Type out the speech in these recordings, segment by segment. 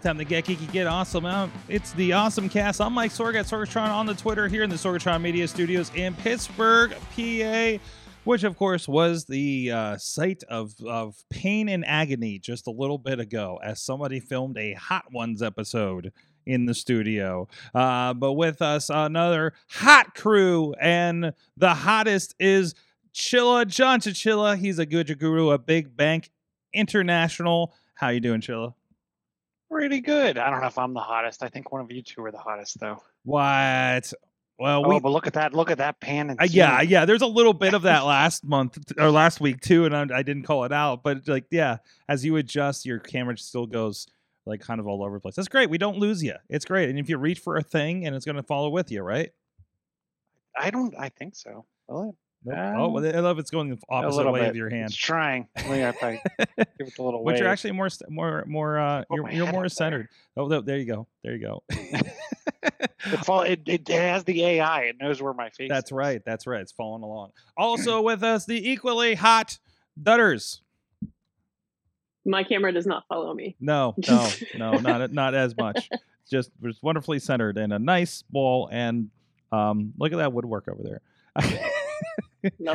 Time to get geeky, get awesome out. It's the Awesome Cast. I'm Mike Sorg at Sorgatron on the Twitter here in the Sorgatron Media Studios in Pittsburgh, PA, which of course was the uh, site of of pain and agony just a little bit ago, as somebody filmed a Hot Ones episode in the studio. Uh, but with us, another hot crew, and the hottest is Chilla John Chichilla. He's a Guja Guru, a big bank international. How you doing, Chilla? Pretty good. I don't know if I'm the hottest. I think one of you two are the hottest, though. What? Well, Oh, we but look at that! Look at that pan and Uh, yeah, yeah. There's a little bit of that last month or last week too, and I, I didn't call it out. But like, yeah, as you adjust, your camera still goes like kind of all over the place. That's great. We don't lose you. It's great. And if you reach for a thing, and it's going to follow with you, right? I don't. I think so. Will it? Nope. Uh, oh, well, I love it's going the opposite way bit. of your hand. It's trying. Let me if I give it a little But you're actually more, more, more. Uh, Put you're you're more up there. centered. Oh, there, there you go. There you go. It, fall, it, it, it has the AI. It knows where my face. That's is. right. That's right. It's following along. Also with us, the equally hot Dutters. My camera does not follow me. No, no, no, not not as much. Just was wonderfully centered and a nice ball and um look at that woodwork over there.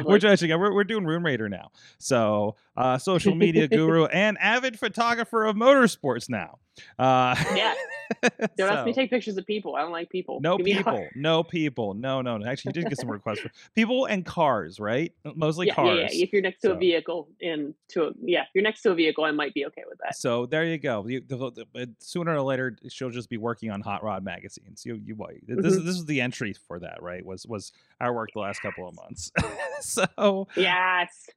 Which actually we're, we're doing Rune Raider now. So uh social media guru and avid photographer of motorsports now. Uh Yeah. Don't ask me to take pictures of people. I don't like people. no Give people, no people, no, no, no. Actually, you did get some requests for people and cars, right? Mostly Yeah, yeah, cars. yeah. If you're next to So- a vehicle and to a yeah, if you're next to a vehicle, I might be okay with that. So there you go. You, the, the, sooner or later, she'll just be working on Hot Rod magazines. You, you, this, Mm-hmm. is this is the entry for that, right? Was was our work the last couple of months. so, Yes.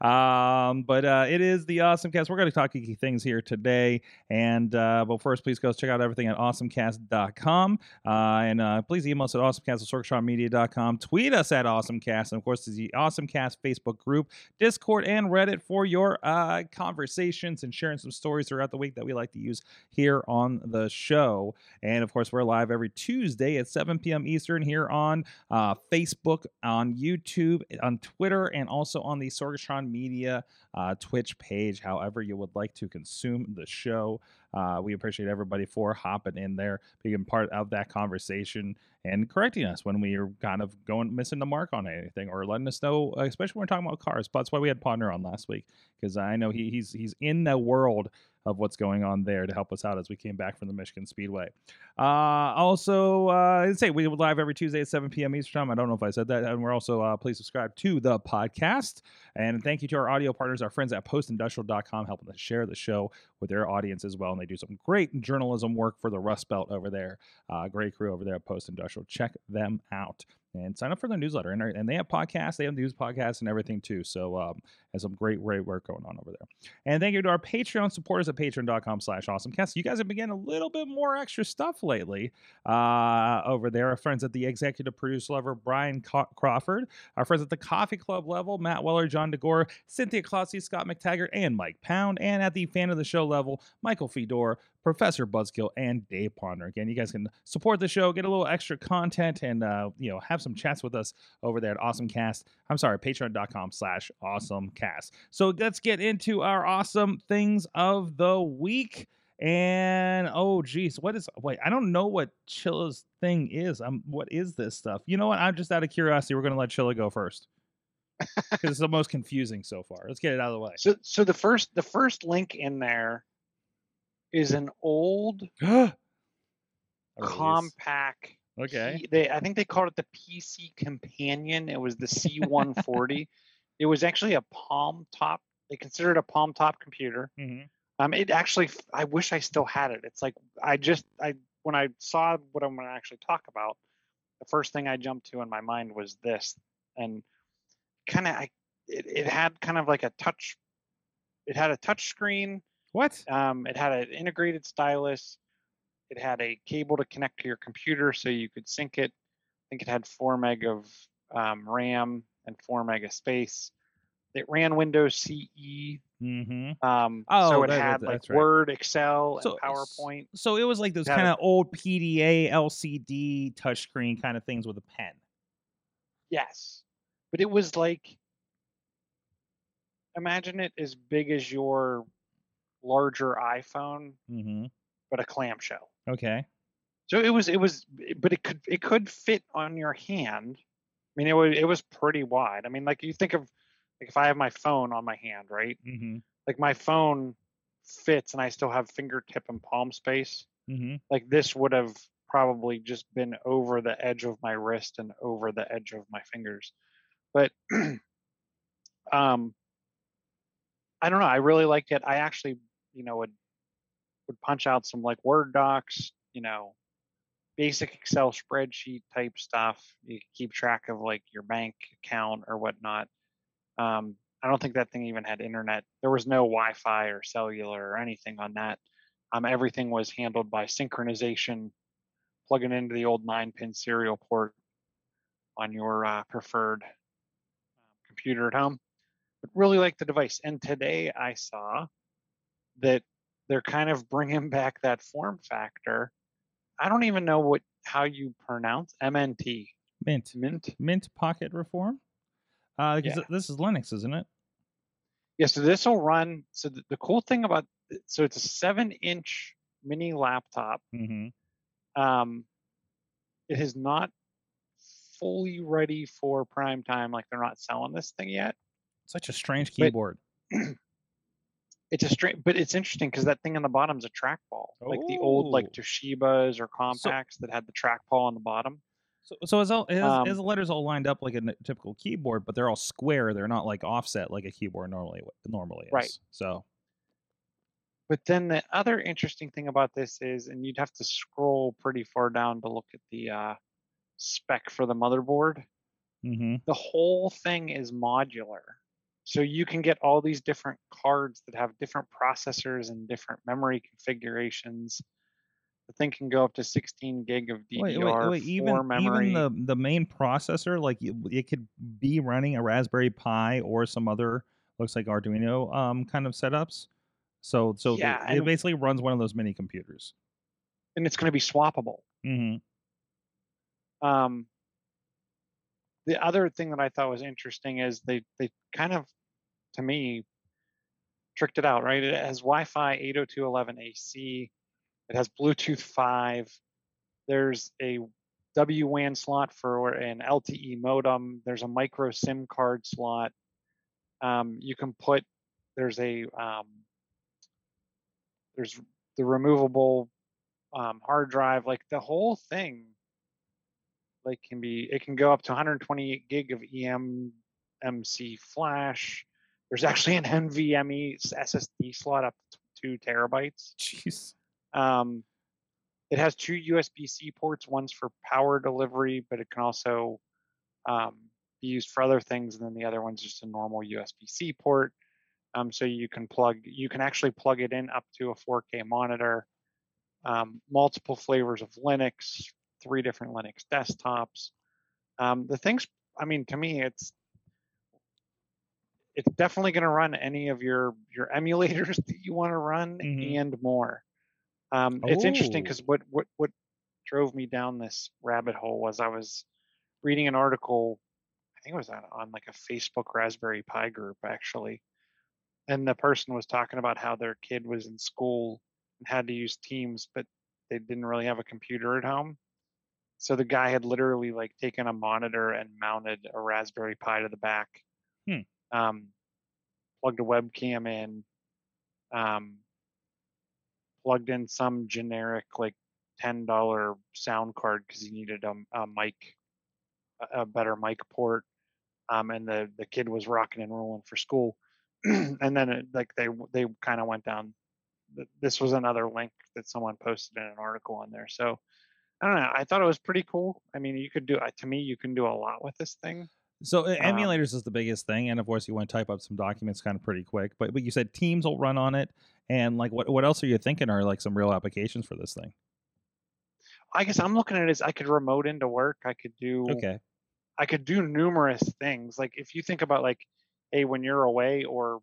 Um, but uh, it is the Awesome Cast. We're going to talk geeky things here today, and uh, but first, please go check out everything at awesomecast.com, uh, and uh, please email us at awesomecast. Tweet us at awesomecast, and of course, the Awesomecast Facebook group, Discord, and Reddit for your uh, conversations and sharing some stories throughout the week that we like to use here on the show. And of course, we're live every Tuesday at 7 p.m. Eastern here on uh, Facebook, on YouTube, on Twitter, and also on the Sorgatron Media uh, Twitch page, however you would like to consume the show. Uh, we appreciate everybody for hopping in there, being part of that conversation, and correcting us when we are kind of going missing the mark on anything, or letting us know, especially when we're talking about cars. But that's why we had Podner on last week because I know he, he's he's in the world of what's going on there to help us out as we came back from the Michigan Speedway. Uh, also, uh, say we live every Tuesday at 7 p.m. Eastern time. I don't know if I said that. And we're also, uh, please subscribe to the podcast. And thank you to our audio partners, our friends at postindustrial.com, helping us share the show with their audience as well. And they do some great journalism work for the Rust Belt over there. Uh, great crew over there at Post Industrial. Check them out and sign up for their newsletter. And, and they have podcasts, they have news podcasts and everything too. So, um, has some great, great work going on over there. And thank you to our Patreon supporters at patreon.com slash awesomecast. You guys have been getting a little bit more extra stuff lately uh, over there. Our friends at the executive producer level, Brian Crawford. Our friends at the coffee club level, Matt Weller, John DeGore, Cynthia Clossy, Scott McTaggart, and Mike Pound. And at the fan of the show level, Michael Fedor, Professor Buzzkill, and Dave Ponder. Again, you guys can support the show, get a little extra content, and uh, you know have some chats with us over there at AwesomeCast. I'm sorry, patreon.com slash awesomecast. So let's get into our awesome things of the week. And oh geez, what is wait, I don't know what Chilla's thing is. Um what is this stuff? You know what? I'm just out of curiosity. We're gonna let Chilla go first. Because it's the most confusing so far. Let's get it out of the way. So, so the first, the first link in there is an old Compaq. Okay. P- they, I think they called it the PC Companion. It was the C140. it was actually a palm top. They considered it a palm top computer. Mhm. Um, it actually, I wish I still had it. It's like I just, I when I saw what I'm going to actually talk about, the first thing I jumped to in my mind was this, and kind of, I, it, it had kind of like a touch it had a touch screen. What? Um, it had an integrated stylus. It had a cable to connect to your computer so you could sync it. I think it had four meg of um, RAM and four meg of space. It ran Windows CE. Mm-hmm. Um, Oh, so it that- had that- like right. Word, Excel, So- and PowerPoint. So it was like those kind of old PDA LCD touchscreen kind of things with a pen. Yes, but it was like imagine it as big as your larger iPhone, Mm-hmm. but a clamshell. Okay. So it was it was but it could it could fit on your hand. I mean it was it was pretty wide. I mean like you think of like if I have my phone on my hand, right? Mm-hmm. Like my phone fits and I still have fingertip and palm space. Mm-hmm. Like this would have probably just been over the edge of my wrist and over the edge of my fingers. But um I don't know, I really liked it. I actually, you know, would would punch out some like Word docs, you know, basic Excel spreadsheet type stuff. You keep track of like your bank account or whatnot. Um, I don't think that thing even had internet. There was no Wi-Fi or cellular or anything on that. Um, everything was handled by synchronization, plugging into the old nine-pin serial port on your uh, preferred uh, computer at home. But really like the device. And today I saw that they're kind of bringing back that form factor. I don't even know what how you pronounce MNT. Mint. Mint. Mint Pocket Reform. Uh, Yeah. this is Linux, isn't it? Yeah, so this will run. So the, the cool thing about so it's a seven inch mini laptop. Mm-hmm. Um, it is not fully ready for prime time. Like they're not selling this thing yet. Such a strange But- keyboard. It's a straight, but it's interesting because that thing on the bottom is a trackball, like the old like Oh. Toshibas or Compaqs that had the trackball on the bottom. So, so is, all, is, Um, is the letters all lined up like a typical keyboard, but they're all square. They're not like offset like a keyboard normally normally is. Right. So But then the other interesting thing about this is, and you'd have to scroll pretty far down to look at the uh, spec for the motherboard. mm-hmm. The whole thing is modular. So you can get all these different cards that have different processors and different memory configurations. The thing can go up to 16 gig of DDR wait, wait, wait. Even memory. even the the main processor, like it, it could be running a Raspberry Pi or some other looks like Arduino um kind of setups. So so Yeah, it and- basically runs one of those mini computers. and it's going to be swappable. Mm-hmm. Um, the other thing that I thought was interesting is they they kind of, to me, tricked it out. Right, it has Wi-Fi 802.11 AC. It has Bluetooth 5. There's a WWAN slot for an LTE modem. There's a micro SIM card slot. Um, you can put there's a um, there's the removable um, hard drive. Like the whole thing like can be it can go up to 128 gig of eMMC flash. There's actually an NVMe SSD slot up to two terabytes. Jeez. Um, it has two USB-C ports. One's for power delivery, but it can also um, be used for other things. And then the other one's just a normal USB-C port. Um, so you can plug, you can actually plug it in up to a 4K monitor. Um, multiple flavors of Linux, three different Linux desktops. Um, the things, I mean, to me, it's it's definitely going to run any of your your emulators that you want to run Mhm. and more. Um, it's interesting Oh. because what what what drove me down this rabbit hole was I was reading an article, I think it was on, on like a Facebook Raspberry Pi group actually, and the person was talking about how their kid was in school and had to use Teams, but they didn't really have a computer at home. So the guy had literally like taken a monitor and mounted a Raspberry Pi to the back, Hmm. Um, plugged a webcam in, um, plugged in some generic like ten dollar sound card because he needed a, a mic, a, better mic port, um, and the the kid was rocking and rolling for school, and then it, like they they kind of went down. This was another link that someone posted in an article on there. So I don't know. I thought it was pretty cool. I mean, you could do uh, to me, you can do a lot with this thing. So uh, emulators is the biggest thing, and of course you want to type up some documents kind of pretty quick. But but you said Teams will run on it, and like what what else are you thinking are like some real applications for this thing? I guess I'm looking at it as I could remote into work. I could do Okay. I could do numerous things. Like if you think about like, hey, when you're away, or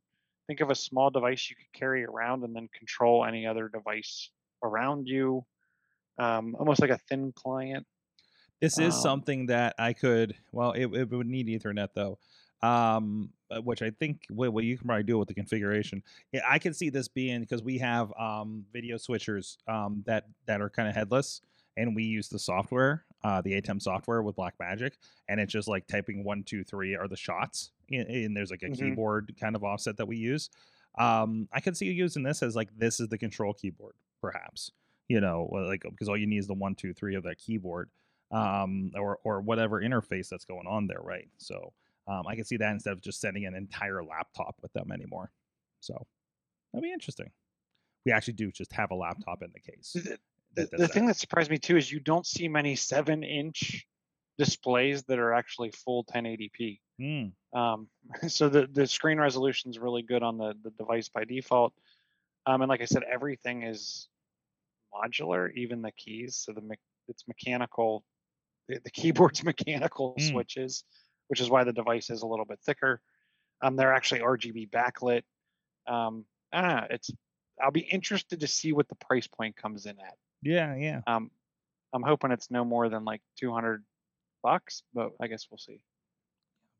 think of a small device you could carry around and then control any other device around you, um, almost like a thin client. This is Um, something that I could. Well, it, it would need Ethernet though, um, uh, which I think well, well you can probably do it with the configuration. Yeah, I can see this being because we have um, video switchers um, that that are kind of headless, and we use the software, uh, the ATEM software with Blackmagic, and it's just like typing one, two, three are the shots, and, and there's like a Mhm. keyboard kind of offset that we use. Um, I could see you using this as like this is the control keyboard, perhaps. You know, like because all you need is the one, two, three of that keyboard um, or or whatever interface that's going on there, right? So um, I can see that instead of just sending an entire laptop with them anymore. So that'd be interesting. We actually do just have a laptop in the case. The, that the thing that surprised me too is you don't see many seven inch displays that are actually full 1080p. Mm, Um, so the, the screen resolution is really good on the, the device by default. Um, and like I said, everything is modular, even the keys. So the me- it's mechanical. The, the keyboard's mechanical Mm. switches, which is why the device is a little bit thicker. Um, they're actually RGB backlit. Um, I don't know. It's I'll be interested to see what the price point comes in at. yeah, yeah. Um, I'm hoping it's no more than like 200 bucks, but I guess we'll see.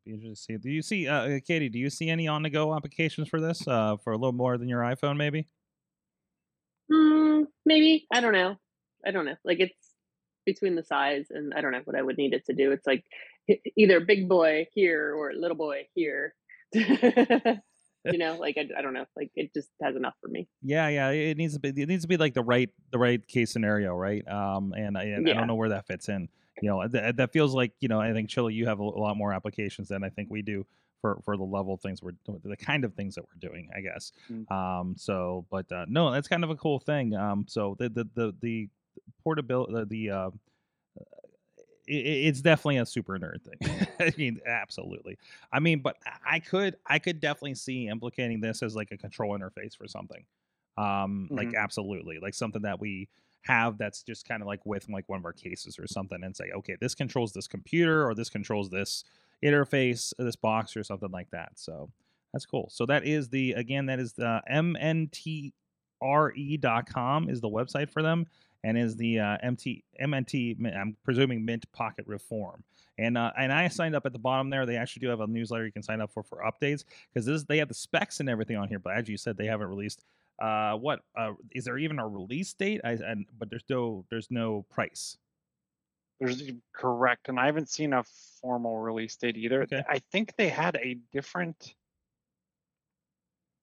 Be interested to see. Do you see, uh, Katie? Do you see any on-the-go applications for this? Uh, for a little more than your iPhone, maybe? Hmm, maybe I don't know. I don't know. Like it's between the size and I don't know what I would need it to do. It's like either big boy here or little boy here. you know, like I, I don't know. Like it just has enough for me. Yeah, yeah. It needs to be. It needs to be like the right, the right case scenario, right? Um, and I, and I don't know where that fits in. You know, that, that feels like you know. I think Chili, you have a, lot more applications than I think we do for for the level of things we're doing, the kind of things that we're doing. I guess. Mm. Um. So, but uh, no, that's kind of a cool thing. Um. So the the the, the portability, the, the uh, it, it's definitely a super nerd thing. I mean, absolutely. I mean, but I could I could definitely see implicating this as like a control interface for something. Um, like absolutely, like something that we have that's just kind of like with like one of our cases or something, and say, okay, this controls this computer or this controls this interface, uh, this box or something like that. So that's cool. So that is the again that is the mntre.com is the website for them and is the uh, MT MNT. I'm presuming Mint Pocket Reform. And uh, and I signed up at the bottom there. They actually do have a newsletter you can sign up for for updates because this they have the specs and everything on here. But as you said, they haven't released. Uh, what uh, is there even a release date? I and but there's no there's no price. There's correct, and I haven't seen a formal release date either. Okay. I think they had a different.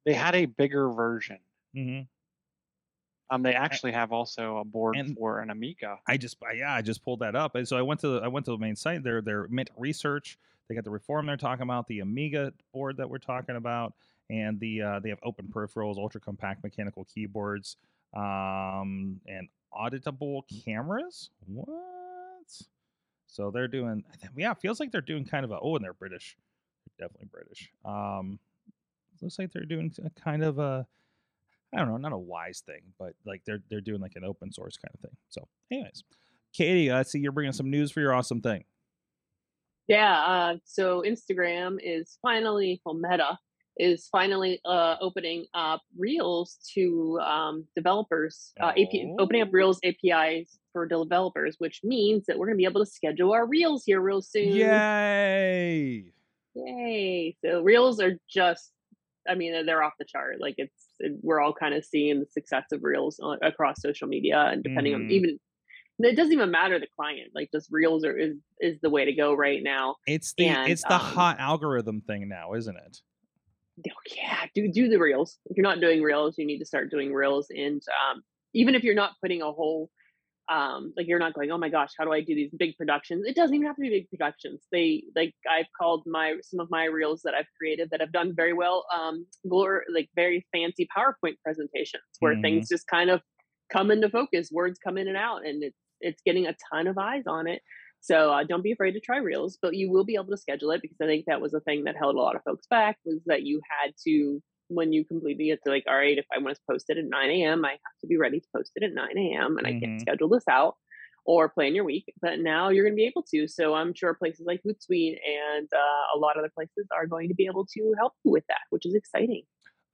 They had a bigger version. hmm Um, they actually have also a board and- for an Amiga. I just yeah I just pulled that up and so I went to the, I went to the main site. Their their Mint research. They got the reform they're talking about, the Amiga board that we're talking about, and the uh, they have open peripherals, ultra compact mechanical keyboards, um, and auditable cameras. What? So they're doing yeah, it feels like they're doing kind of a oh, and they're British, definitely British. Um, looks like they're doing a kind of a I don't know, not a wise thing, but like they're they're doing like an open source kind of thing. So, anyways, Katie, I see you're bringing some news for your awesome thing. Yeah. Uh, so Instagram is finally, well, Meta is finally uh, opening up Reels to um, developers, uh, AP, opening up Oh. Reels APIs for developers, which means that we're going to be able to schedule our Reels here real soon. Yay! Yay! So Reels are just, I mean, they're off the chart. Like it's, it, we're all kind of seeing the success of Reels across social media, and depending Mhm. on even, it doesn't even matter the client. Like just Reels are is is the way to go right now. It's the And, it's the um, hot algorithm thing now, isn't it? Oh, yeah, do do the Reels. If you're not doing Reels, you need to start doing Reels. And um, even if you're not putting a whole um like you're not going oh my gosh how do i do these big productions? It doesn't even have to be big productions. They like i've called my some of my reels that i've created that have done very well um glor- like very fancy powerpoint presentations where Mhm. things just kind of come into focus words come in and out and it's it's getting a ton of eyes on it. So uh, don't be afraid to try Reels, but you will be able to schedule it because I think that was a thing that held a lot of folks back was that you had to when you completely get to like, all right, if I want to post it at 9 a.m., I have to be ready to post it at 9 a.m. and I Mhm. can't schedule this out or plan your week. But now you're going to be able to. So I'm sure places like Hootsuite and uh, a lot of other places are going to be able to help you with that, which is exciting.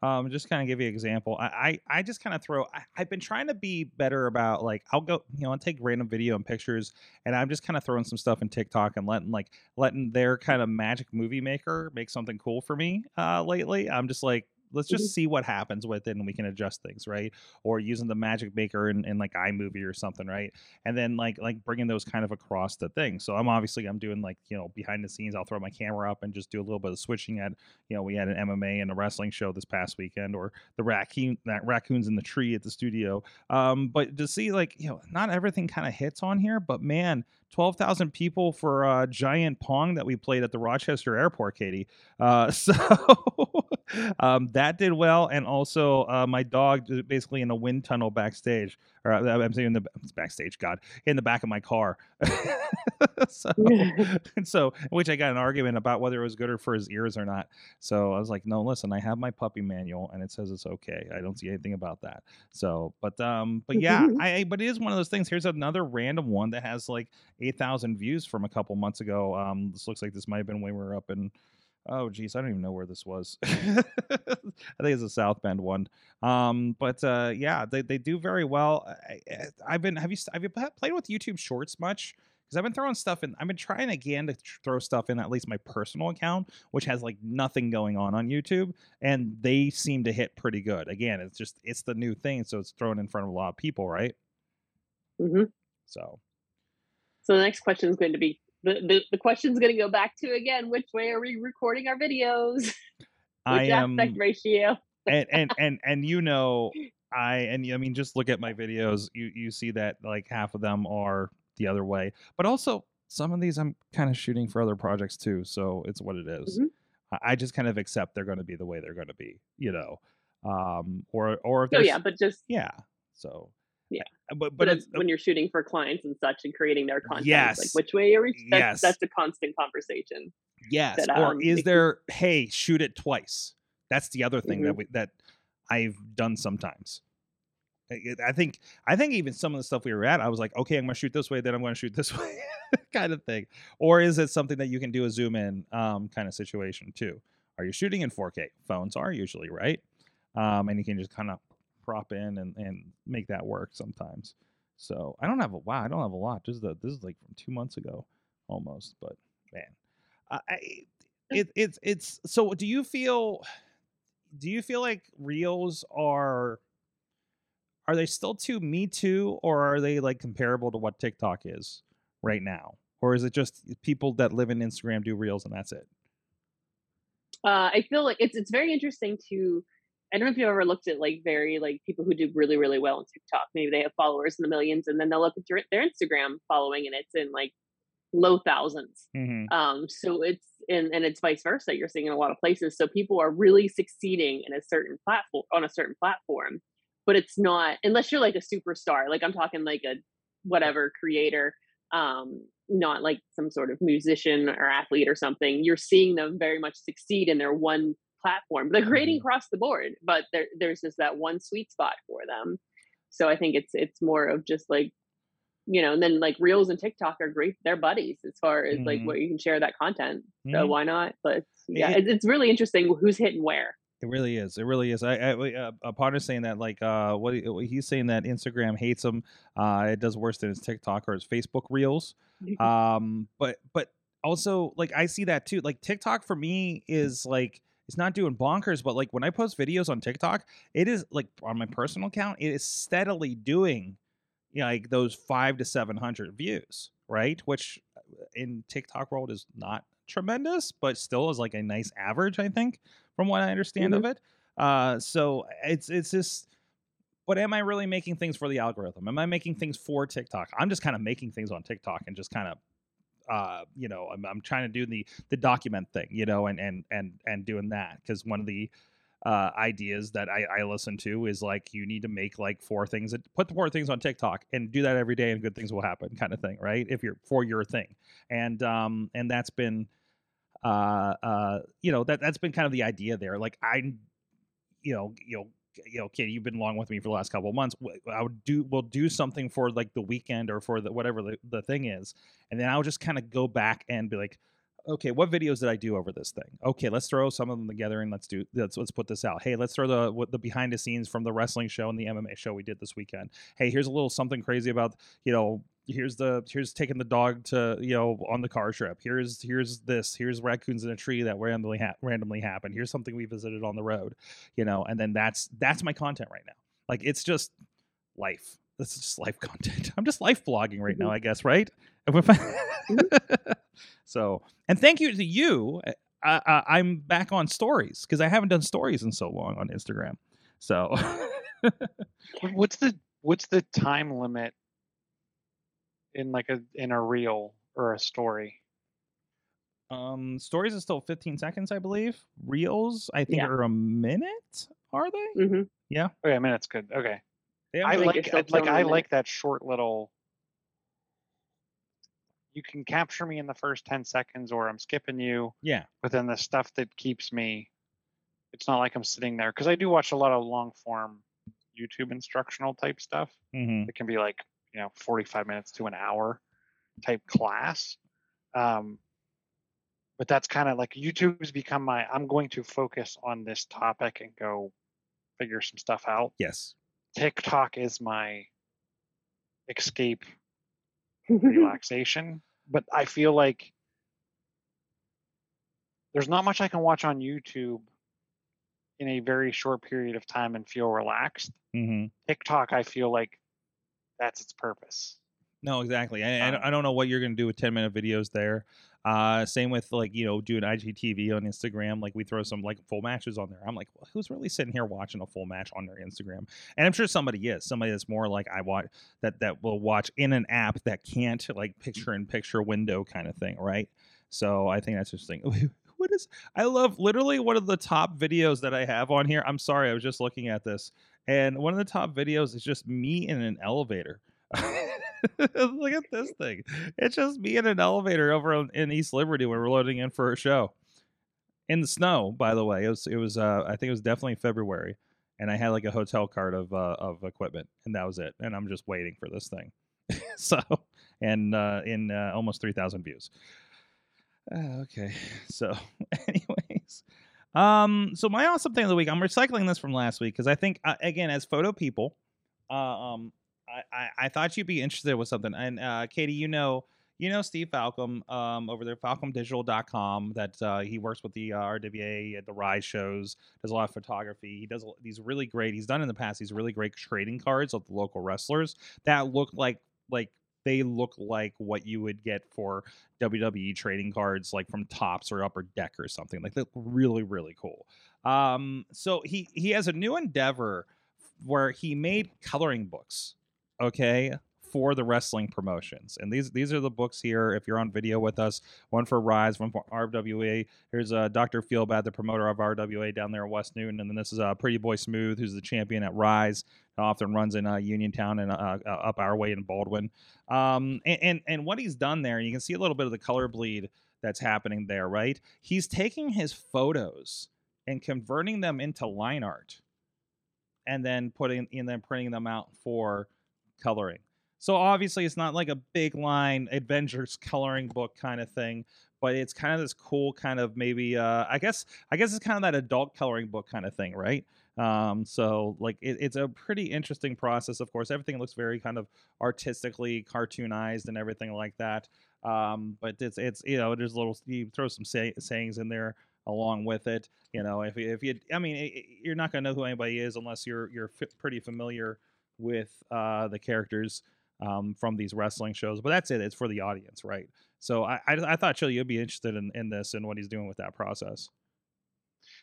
Um, just kind of give you an example. I, I, I just kind of throw. I, I've been trying to be better about like I'll go, you know, I'll take random video and pictures, and I'm just kind of throwing some stuff in TikTok and letting like letting their kind of magic movie maker make something cool for me. Uh, lately, I'm just like, let's just Mhm. see what happens with it, and we can adjust things, right? Or using the magic maker in, in like iMovie or something, right? And then like like bringing those kind of across the thing. So I'm obviously I'm doing like you know behind the scenes. I'll throw my camera up and just do a little bit of switching at you know, we had an MMA and a wrestling show this past weekend, or the raccoon that raccoons in the tree at the studio. Um, but to see like, you know, not everything kind of hits on here, but man, twelve thousand people for a giant pong that we played at the Rochester airport, Katie. Uh, so um, that did well, and also uh, my dog basically in a wind tunnel backstage, or uh, I'm saying in the backstage, God, in the back of my car. so so which I got an argument about whether it was good or for his ears or not. So I was like, no, listen, I have my puppy manual and it says it's okay. I don't see anything about that. So, but um, but yeah, I but it is one of those things. Here's another random one that has like eight thousand views from a couple months ago. Um, this looks like this might have been when we were up in. Oh geez, I don't even know where this was. I think it's a South Bend one. Um, but uh, yeah, they, they do very well. I, I've been have you have you played with YouTube Shorts much? because I've been throwing stuff in. I've been trying again to tr- throw stuff in at least my personal account, which has like nothing going on on YouTube, and they seem to hit pretty good. Again, it's just it's the new thing, so it's thrown in front of a lot of people, right? hmm So So the next question is going to be the, the, the question is going to go back to again, which way are we recording our videos? which I am, aspect ratio? and and and and you know, I and I mean, just look at my videos. You you see that like half of them are the other way, but also some of these I'm kind of shooting for other projects too. So it's what it is. Mhm. I- I just kind of accept they're going to be the way they're going to be, you know, um, or or if Oh yeah, but just yeah. So Yeah. uh, but but but it's, it's when you're shooting for clients and such and creating their content, Yes. like which way are we? That's, Yes. that's a constant conversation. yes, that, or um, is there? Hey, shoot it twice. That's the other thing that Mhm. we that I've done sometimes. I- I think I think even some of the stuff we were at, I was like, okay, I'm going to shoot this way, then I'm going to shoot this way, kind of thing. Or is it something that you can do a zoom in um, kind of situation too? Are you shooting in 4K? Phones are usually right, um, and you can just kind of prop in and, and make that work sometimes. So I don't have a wow, I don't have a lot. This is the, this is like from two months ago, almost. But man, I it, it's it's so. Do you feel? Do you feel like reels are? are they still too me too or are they like comparable to what tiktok is right now or is it just people that live in instagram do reels and that's it Uh, I feel like it's it's very interesting to. I don't know if you've ever looked at like very like people who do really really well on TikTok. Maybe they have followers in the millions, and then they'll look at their, their Instagram following, and it's in like low thousands. mm-hmm. Um, so it's and and it's vice versa. You're seeing in a lot of places. So people are really succeeding in a certain platform on a certain platform, but it's not unless you're like a superstar. Like I'm talking like a whatever creator, um, not like some sort of musician or athlete or something. You're seeing them very much succeed in their one platform. They're creating across the board, but there, there's just that one sweet spot for them. So I think it's it's more of just like you know, and then like Reels and TikTok are great. They're buddies as far as like Mhm. where you can share that content. So Mhm. why not? But yeah, It- it's, it's really interesting who's hitting where. it really is it really is i, I uh, upon is saying that like uh what he- what he's saying that instagram hates him uh it does worse than his tiktok or his facebook reels um but but also like i see that too like tiktok for me is like it's not doing bonkers but like when i post videos on tiktok it is like on my personal account it is steadily doing you know, like those five to seven hundred views right which uh, in tiktok world is not tremendous but still is like a nice average i think from what i understand of it uh so it's it's just but am I really making things for the algorithm? Am I making things for TikTok? I'm just kind of making things on TikTok and just kind of uh you know I'm, I'm trying to do the the document thing you know and and and and doing that because one of the uh, ideas that I, I listen to is like you need to make like four things put the four things on TikTok and do that every day and good things will happen kind of thing right? If you're for your thing. And um and that's been uh uh you know that that's been kind of the idea there. Like I you know you know you know, Katie, you've been along with me for the last couple of months. I would do, we'll do something for like the weekend or for the whatever the, the thing is, and then I'll just kind of go back and be like, okay, what videos did I do over this thing? Okay, let's throw some of them together and let's do let's let's put this out. Hey, let's throw the the behind the scenes from the wrestling show and the MMA show we did this weekend. Hey, here's a little something crazy about you know here's the here's taking the dog to you know on the car trip. Here's here's this. Here's raccoons in a tree that randomly ha- randomly happened. Here's something we visited on the road. You know, and then that's that's my content right now. Like it's just life. This is just life content. I'm just life blogging right now, Mhm. I guess, right? so, and thank you to you. I, I, I'm back on stories because I haven't done stories in so long on Instagram. So, What's the what's the time limit in like a in a reel or a story? um, stories is still 15 seconds, I believe. Reels, I think, Yeah. are a minute. Are they? hmm Okay, I mean that's good. Okay, They I like really- like I- like filming I a minute. like that short little. You can capture me in the first ten seconds, or I'm skipping you. yeah. But then the stuff that keeps me, it's not like I'm sitting there because I do watch a lot of long form YouTube instructional type stuff. hmm It can be like you know 45 minutes to an hour type class. Um, but that's kind of like YouTube's become my. I'm going to focus on this topic and go figure some stuff out. Yes. TikTok is my escape relaxation, but I feel like there's not much I can watch on YouTube in a very short period of time and feel relaxed. hmm TikTok, I feel like that's its purpose. No, exactly. I, I, don't- Um, I don't know what you're going to do with 10 minute videos there. Uh, same with like, you know, doing IGTV on Instagram. Like we throw some like full matches on there. I'm like, well, who's really sitting here watching a full match on their Instagram? And I'm sure somebody is somebody that's more like I watch that, that will watch in an app that can't like picture in picture window kind of thing. Right. So I think that's interesting. What is, I love literally one of the top videos that I have on here. I'm sorry. I was just looking at this and one of the top videos is just me in an elevator. Look at this thing. It's just me in an elevator over in- East Liberty when we're loading in for a show. In the snow, by the way. It was it was uh I think it was definitely February. And I had like a hotel card of uh, of equipment and that was it. And I'm just waiting for this thing. so and uh in uh, almost 3000 views. Uh, okay. So anyways, um so my awesome thing of the week, I'm recycling this from last week because I think uh, again as photo people, uh, um I, I, I thought you'd be interested with something. And uh, Katie, you know, you know Steve Falcom um, over there, falcomdigital.com, that uh, he works with the uh, RWA at the Rise shows, does a lot of photography. He does these really great, he's done in the past these really great trading cards of the local wrestlers that look like, like, they look like what you would get for WWE trading cards, like from Topps or Upper Deck or something. Like they look really, really cool. Um, so he he has a new endeavor where he made coloring books okay for the wrestling promotions and these these are the books here if you're on video with us one for rise one for rwa here's uh, dr feelbad the promoter of rwa down there in west newton and then this is uh, pretty boy smooth who's the champion at rise often runs in uh, uniontown and uh, uh, up our way in baldwin um, and, and and what he's done there you can see a little bit of the color bleed that's happening there right he's taking his photos and converting them into line art and then putting and then printing them out for coloring. So obviously it's not like a big line Avengers coloring book kind of thing, but it's kind of this cool kind of maybe uh I guess I guess it's kind of that adult coloring book kind of thing, right? Um so like it, it's a pretty interesting process of course. Everything looks very kind of artistically cartoonized and everything like that. Um but it's it's you know there's little you throw some say, sayings in there along with it. You know, if if you, I mean, i- i- you're not gonna know who anybody is unless you're you're fi- pretty familiar with uh, the characters um, from these wrestling shows. But that's it. It's for the audience, right? So I I, I thought Chili you'd be interested in, in this and what he's doing with that process.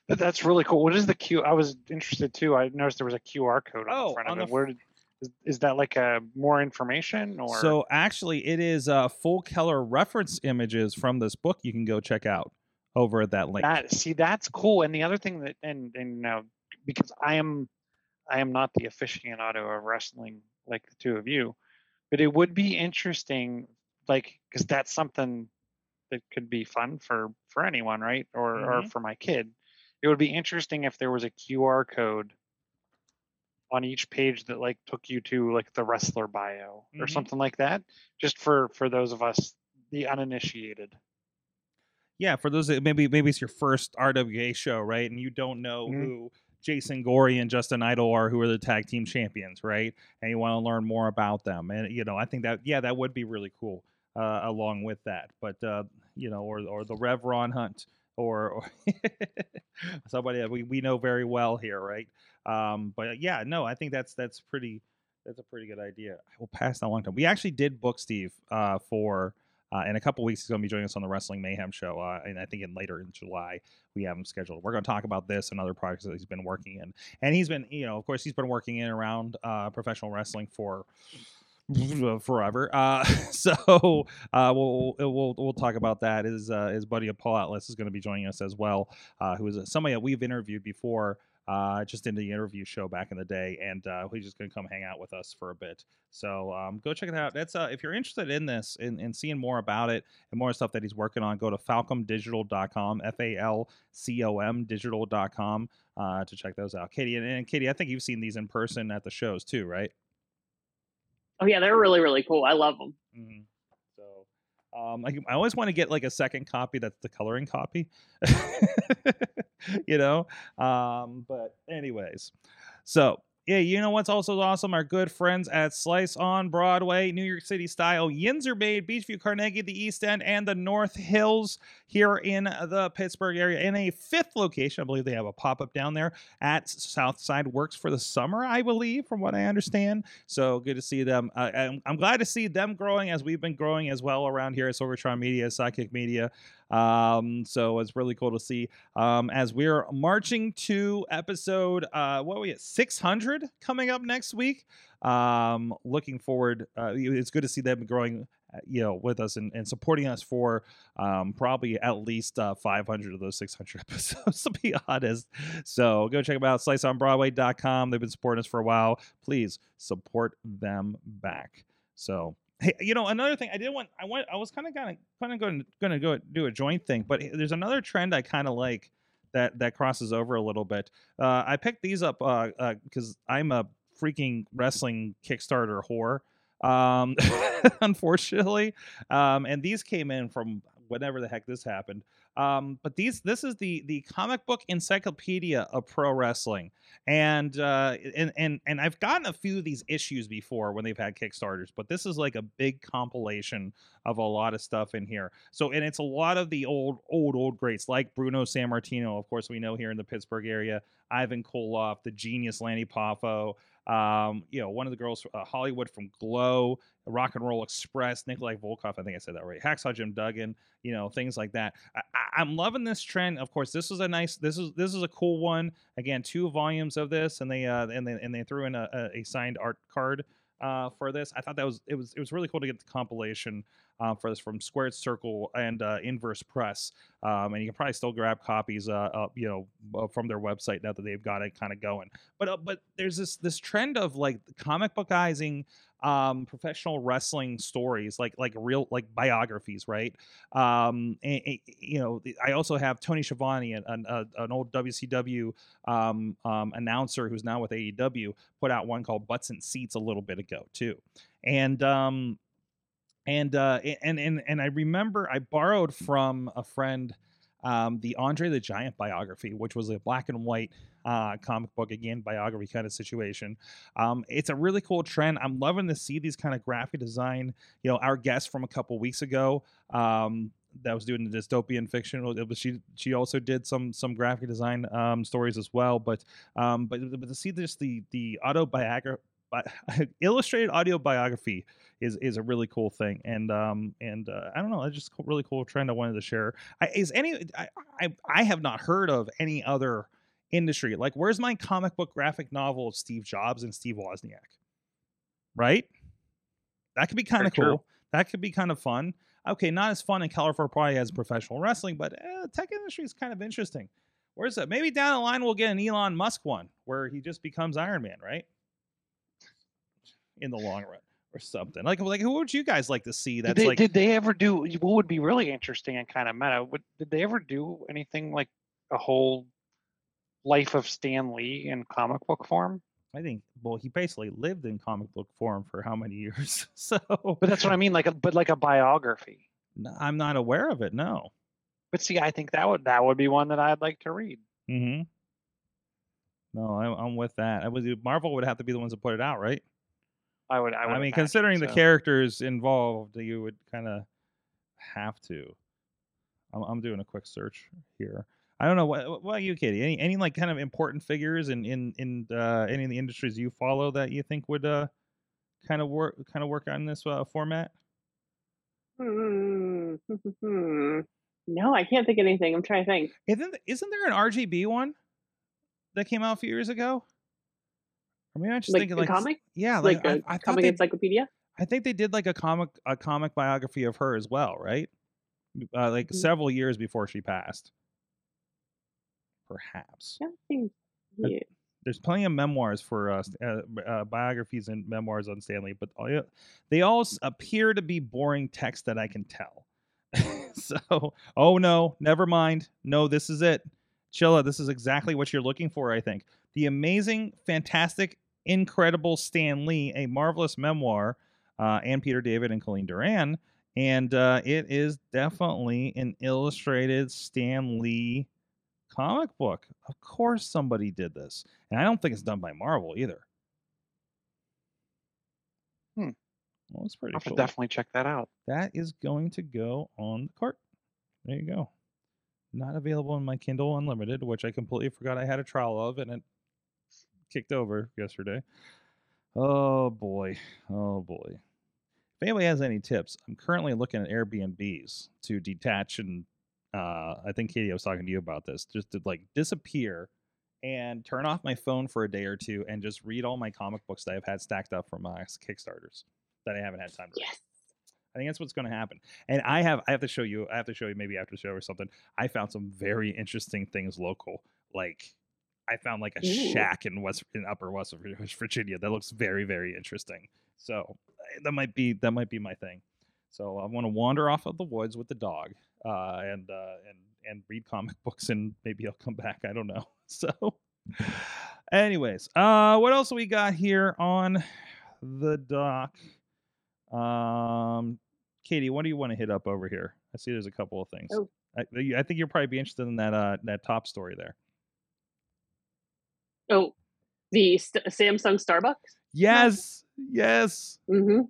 But that's really cool. What is the Q? I was interested too. I noticed there was a QR code on Oh, the front on of the it. Where did, is, is that like a more information or? So actually, it is uh, full color reference images from this book you can go check out over at that link. That see, that's cool. And the other thing that, and and now because I am, I am not the aficionado of wrestling like the two of you, but it would be interesting, like because that's something that could be fun for for anyone, right? Or or Mhm. for my kid. It would be interesting if there was a QR code on each page that like took you to like the wrestler bio or Mhm. something like that, just for for those of us the uninitiated. yeah, for those that maybe maybe it's your first RWA show, right? And you don't know Mhm. who Jason gory and Justin Idol are, who are the tag team champions, right? And you want to learn more about them, and you know, I think that yeah, that would be really cool. Uh, along with that, but uh, you know, or or the Rev Ron Hunt, or, or somebody that we, we know very well here, right? Um, but yeah, no, I think that's that's pretty that's a pretty good idea. I will pass that along to him. We actually did book Steve uh, for uh, in a couple weeks, he's going to be joining us on the Wrestling Mayhem show, uh, and I think in later in July we have him scheduled. We're going to talk about this and other projects that he's been working in, and he's been, you know, of course, he's been working in around uh, professional wrestling for forever. Uh, so uh, we'll we'll we'll talk about that. His uh, his buddy Paul Atlas is going to be joining us as well, uh, who is somebody that we've interviewed before. Uh, just in the interview show back in the day, and uh, he's just gonna come hang out with us for a bit. So um, go check it out. That's uh, if you're interested in this and, and seeing more about it and more stuff that he's working on, go to falcomdigital.com, F A L C O M digital.com uh, to check those out. Katie and, and Katie, I think you've seen these in person at the shows too, right? Oh yeah, they're really really cool. I love them. Mm-hmm. So, um, like I always want to get like a second copy that's the coloring copy, you know. Um, but anyways, so yeah, you know what's also awesome? Our good friends at Slice on Broadway, New York City style. Are made, Beechview, Carnegie, the East End, and the North Hills here in the Pittsburgh area. In a fifth location, I believe they have a pop up down there at Southside Works for the summer, I believe, from what I understand. So good to see them. Uh, I'm, I'm glad to see them growing as we've been growing as well around here at Sorgatron Media, Sidekick Media. Um, so it's really cool to see um, as we're marching to episode uh, what we at 600 coming up next week. Um, looking forward. Uh, it's good to see them growing. uh, You know, with us and, and supporting us for um, probably at least uh, 500 of those 600 episodes, to be honest. So go check them out, sliceonbroadway.com. They've been supporting us for a while. Please support them back. So Hey, you know another thing I did want I went I was kind of kind of kind of going going to go do a joint thing, but there's another trend I kind of like that that crosses over a little bit. Uh, I picked these up because uh, because I'm a freaking wrestling Kickstarter whore, um, unfortunately, um, and these came in from whenever the heck this happened. Um, but these this is the the comic book encyclopedia of pro wrestling, and uh, and and and I've gotten a few of these issues before when they've had Kickstarters, but this is like a big compilation of a lot of stuff in here. So and it's a lot of the old old old greats like Bruno Sammartino, of course we know here in the Pittsburgh area, Ivan Koloff, the genius Lanny Poffo, um, you know, one of the girls, uh, Hollywood from Glow, Rock and Roll Express, Nikolai Volkov, I think I said that right, Hacksaw Jim Duggan, you know, things like that. I, I'm loving this trend. Of course, this is a nice, this is this is a cool one. Again, two volumes of this, and they uh, and they and they threw in a, a signed art card uh, for this. I thought that was it was it was really cool to get the compilation uh, for this from Squared Circle and uh, Inverse Press, um, and you can probably still grab copies, uh, you know, from their website now that they've got it kind of going. But uh, but there's this this trend of like comic bookizing um professional wrestling stories like like real like biographies right? Um and, and, you know i also have tony Schiavone, an, an, uh, an old wcw um, um announcer who's now with aew put out one called butts and seats a little bit ago too. And um and uh and and and i remember i borrowed from a friend um, the Andre the Giant biography, which was a black and white uh, comic book, again, biography kind of situation. Um, it's a really cool trend. I'm loving to see these kind of graphic design. You know, our guest from a couple weeks ago um, that was doing the dystopian fiction, it was, she she also did some some graphic design um, stories as well. But um, but but to see this the the autobiography illustrated audio biography is is a really cool thing and um and uh, i don't know it's just a really cool trend i wanted to share I, is any I, I i have not heard of any other industry like where's my comic book graphic novel of steve jobs and steve wozniak right that could be kind of Very true. cool that could be kind of fun okay, not as fun and colorful probably as professional wrestling, but uh, tech industry is kind of interesting. Where's that? Maybe down the line we'll get an Elon Musk one where he just becomes Iron Man, right? In the long run, or something like like who would you guys like to see? That's did they, like did they ever do what would be really interesting and kind of meta? Would, did they ever do anything like a whole life of Stan Lee in comic book form? I think well he basically lived in comic book form for how many years? so, But that's what I mean, like a but like a biography. I'm not aware of it. No. But see, I think that would that would be one that I'd like to read. Mm-hmm. No, I'm, I'm with that. I was Marvel would have to be the ones that put it out, right? I would. I, I, mean, imagine considering the so. characters involved, you would kind of have to. I'm, I'm doing a quick search here. I don't know what, what about you, Katie? Any any like kind of important figures in in in uh, any of the industries you follow that you think would uh kind of work kind of work on this uh, format? Hmm. no, I can't think of anything. I'm trying to think. Isn't isn't there an RGB one that came out a few years ago? Or maybe I'm just Like thinking a like comic? yeah, Like, like, a I, I comic they, encyclopedia? I think they did like a comic a comic biography of her as well, right? Uh, like Mm. several years before she passed. Perhaps Yeah, I think. Yeah. there's plenty of memoirs for uh, st- uh, uh, biographies and memoirs on Stan Lee, but all, they all appear to be boring text that I can tell. so, oh no, never mind. No, this is it. Chilla, this is exactly what you're looking for, I think. The amazing, fantastic, incredible Stan Lee, a marvelous memoir, uh, and Peter David and Colleen Doran. And uh, it is definitely an illustrated Stan Lee comic book. Of course, somebody did this. And I don't think it's done by Marvel either. Hmm. Well, it's pretty I'll cool. definitely check that out. That is going to go on the cart. There you go. Not available in my Kindle Unlimited, which I completely forgot I had a trial of, and it kicked over yesterday. Oh boy. Oh boy. If anybody has any tips, I'm currently looking at Airbnbs to detach and uh, I think Katie, I was talking to you about this, just to like disappear and turn off my phone for a day or two and just read all my comic books that I've had stacked up from my Kickstarters that I haven't had time to read. Yes. I think that's what's going to happen. And I have I have to show you I have to show you maybe after the show or something. I found some very interesting things local. Like I found like a Ooh. shack in West in Upper West Virginia that looks very very interesting. So eh, that might be that might be my thing. So I want to wander off of the woods with the dog uh, and uh, and and read comic books and maybe I'll come back. I don't know. So anyways, uh, what else we got here on the dock? Um, Katie, what do you want to hit up over here? I see there's a couple of things. Oh. I, I think you'll probably be interested in that uh that top story there. Oh, the st- Samsung Starbucks? Yes, yes, Mm-hmm.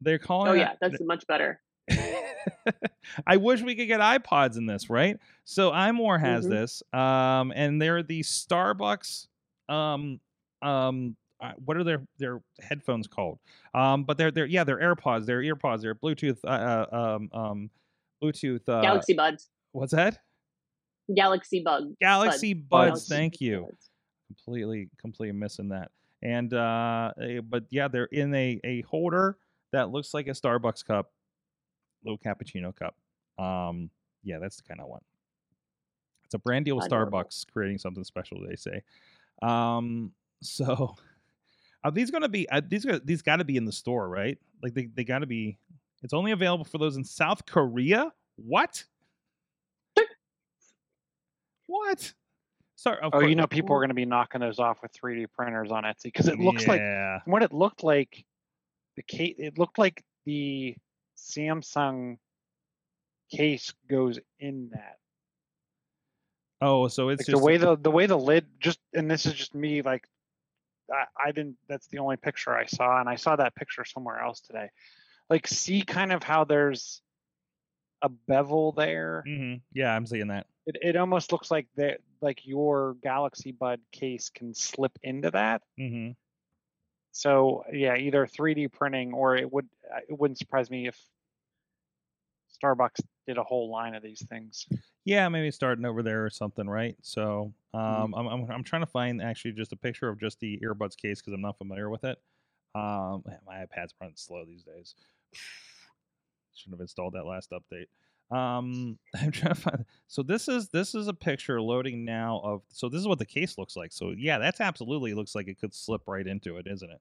they're calling. Oh, yeah. That's much better. I wish we could get iPods in this, right? So iMore has Mhm. this, um, and they're the Starbucks. Um, um, uh, what are their their headphones called? Um, but they're they're yeah, they're AirPods, they're earpods, they're Bluetooth. Uh, uh, um, um, Bluetooth. Uh, Galaxy Buds. What's that? Galaxy Bug. Galaxy Buds. Thank you. Buds. Completely completely missing that. And uh eh, but yeah they're in a a holder that looks like a starbucks cup little cappuccino cup. Um yeah that's the kind of one it's a brand deal with starbucks creating something special they say. Um so are these gonna be uh, these are these got to be in the store right? Like they, they got to be it's only available for those in south korea? What? What sorry Oh, course- you know, people are going to be knocking those off with 3D printers on Etsy because it looks like Yeah. from what it looked like the case. It looked like the Samsung case goes in that. Oh, so it's Like just the way the the way the lid just and this is just me like I, I didn't that's the only picture I saw and I saw that picture somewhere else today. Like see kind of how there's a bevel there. Mhm. Yeah, I'm seeing that. It it almost looks like that like your Galaxy Bud case can slip into that. hmm So yeah, either 3D printing or it would uh, it wouldn't surprise me if Starbucks did a whole line of these things. Yeah, maybe starting over there or something, right? So, Mm-hmm. um, I'm, I'm I'm trying to find actually just a picture of just the earbuds case because I'm not familiar with it. Um, my iPad's running slow these days. Shouldn't have installed that last update. Um, I'm trying to find. So this is this is a picture loading now of. So this is what the case looks like. So yeah, that's absolutely looks like it could slip right into it, isn't it?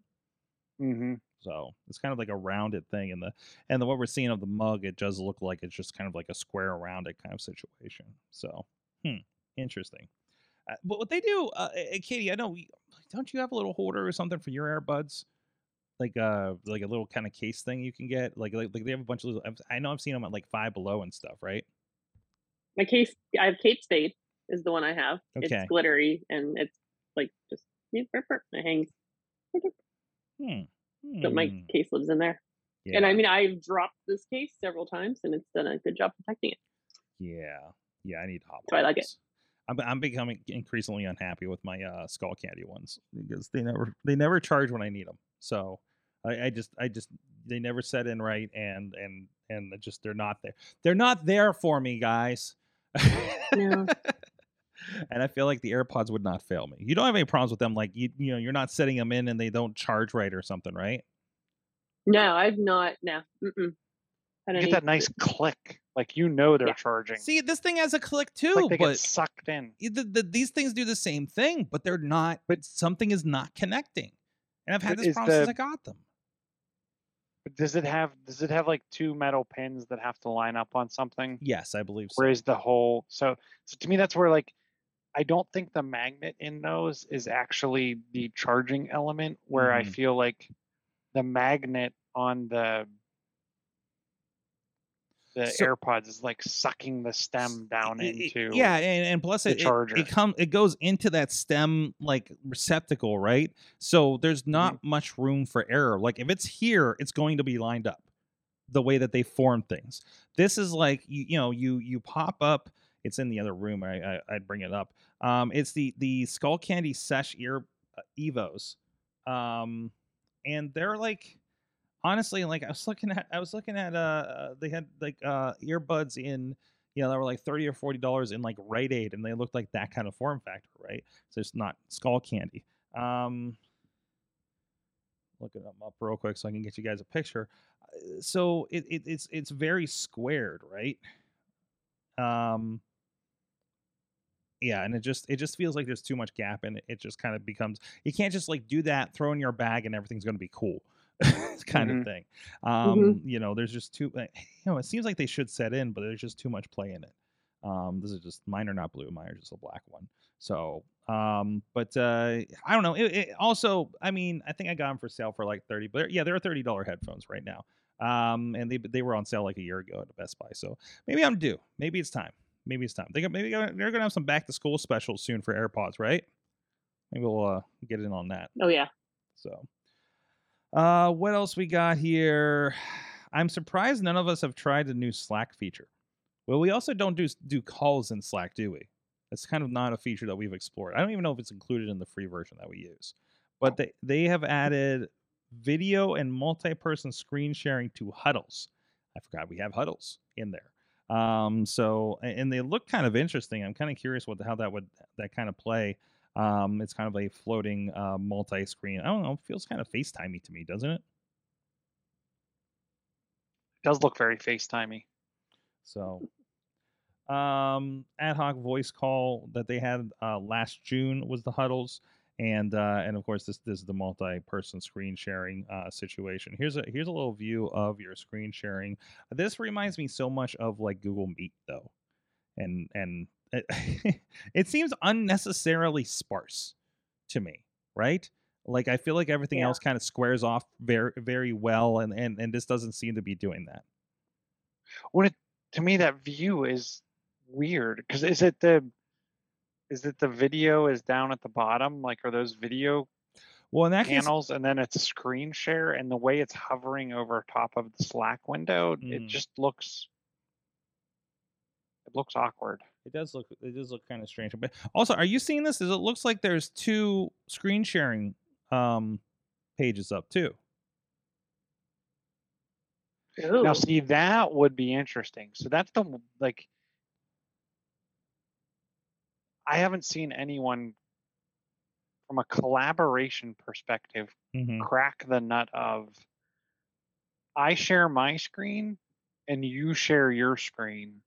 Mm-hmm. So it's kind of like a rounded thing, and the and the what we're seeing of the mug, it does look like it's just kind of like a square rounded kind of situation. So, hmm, interesting. Uh, but what they do, uh, Katie, I know, we, don't you have a little holder or something for your earbuds? Like uh, like a little kind of case thing you can get. Like like, like they have a bunch of little. I know I've seen them at like Five Below and stuff, right? My case, I have Kate Spade is the one I have. Okay. It's glittery and it's like just it hangs. Hmm. So my hmm. case lives in there. Yeah. And I mean, I've dropped this case several times, and it's done a good job protecting it. Yeah, yeah, I need hot So I like it. I'm, I'm becoming increasingly unhappy with my uh, skull candy ones because they never they never charge when I need them. So I, I just I just they never set in right and and and just they're not there. They're not there for me, guys. No. and I feel like the AirPods would not fail me. You don't have any problems with them, like you you know you're not setting them in and they don't charge right or something, right? No, I've not. No. Mm-mm. Had You get that nice click, like you know they're Yeah. charging. See, this thing has a click too, like they but get sucked in. the, the, these things do the same thing, but they're not. But something is not connecting, and I've had this is problem since I got them. Does it have does it have like two metal pins that have to line up on something? Yes, I believe so. Whereas the whole so so to me that's where like I don't think the magnet in those is actually the charging element where I Mhm. feel like the magnet on the the So- AirPods is like sucking the stem down I- I- into yeah, and, and plus it, it charger. it come it goes into that stem like receptacle, right? So there's not Mm-hmm. much room for error. Like if it's here, it's going to be lined up the way that they form things. This is like you, you know you you pop up. It's in the other room. I, I I'd bring it up. Um, it's the the Skull Candy Sesh ear uh, Evos, um, and they're like honestly like I was looking at I was looking at uh, uh they had like uh earbuds in you know they were like 30 or 40 dollars in like Rite Aid and they looked like that kind of form factor right? So it's not skull candy. Um looking them up real quick so I can get you guys a picture. Uh, so it, it it's it's very squared right? Um yeah and it just it just feels like there's too much gap and it, it just kind of becomes you can't just like do that throw in your bag and everything's going to be cool kind of Mhm. thing. Um you know there's just too you know it seems like they should set in but there's just too much play in it. Um this is just mine are not blue mine are just a black one. So um but uh i don't know it, it also i mean i think i got them for sale for like 30 but yeah they're 30 dollar headphones right now. Um and they they were on sale like a year ago at best buy so maybe i'm due. Maybe it's time. Maybe it's time. They maybe they're gonna have some back to school specials soon for airpods right? Maybe we'll uh get in on that. Oh yeah. so, uh, what else we got here? I'm surprised none of us have tried the new Slack feature. Well, we also don't do do calls in Slack, do we? That's kind of not a feature that we've explored. I don't even know if it's included in the free version that we use. But they they have added video and multi-person screen sharing to huddles. I forgot we have huddles in there. Um, so and they look kind of interesting. I'm kind of curious what the, how that would that kind of play. Um, it's kind of a floating uh, multi-screen. I don't know. It feels kind of FaceTimey to me, doesn't it? does look very FaceTimey. So, um, ad hoc voice call that they had uh, last June was the huddles, and uh, and of course this this is the multi-person screen sharing uh, situation. Here's a here's a little view of your screen sharing. This reminds me so much of like Google Meet though, and and it, seems unnecessarily sparse to me, right? Like I feel like everything Yeah. else kind of squares off very very well, and and and this doesn't seem to be doing that. When it to me that view is weird because is it the is it the video is down at the bottom like are those video Well, in that case, panels and then it's screen share and the way it's hovering over top of the slack window Mm. it just looks it looks awkward It does look it does look kind of strange. But also, are you seeing this? Is it looks like there's two screen sharing um pages up too. Ooh. now see that would be interesting so that's the like i haven't seen anyone from a collaboration perspective Mm-hmm. crack the nut of I share my screen and you share your screen,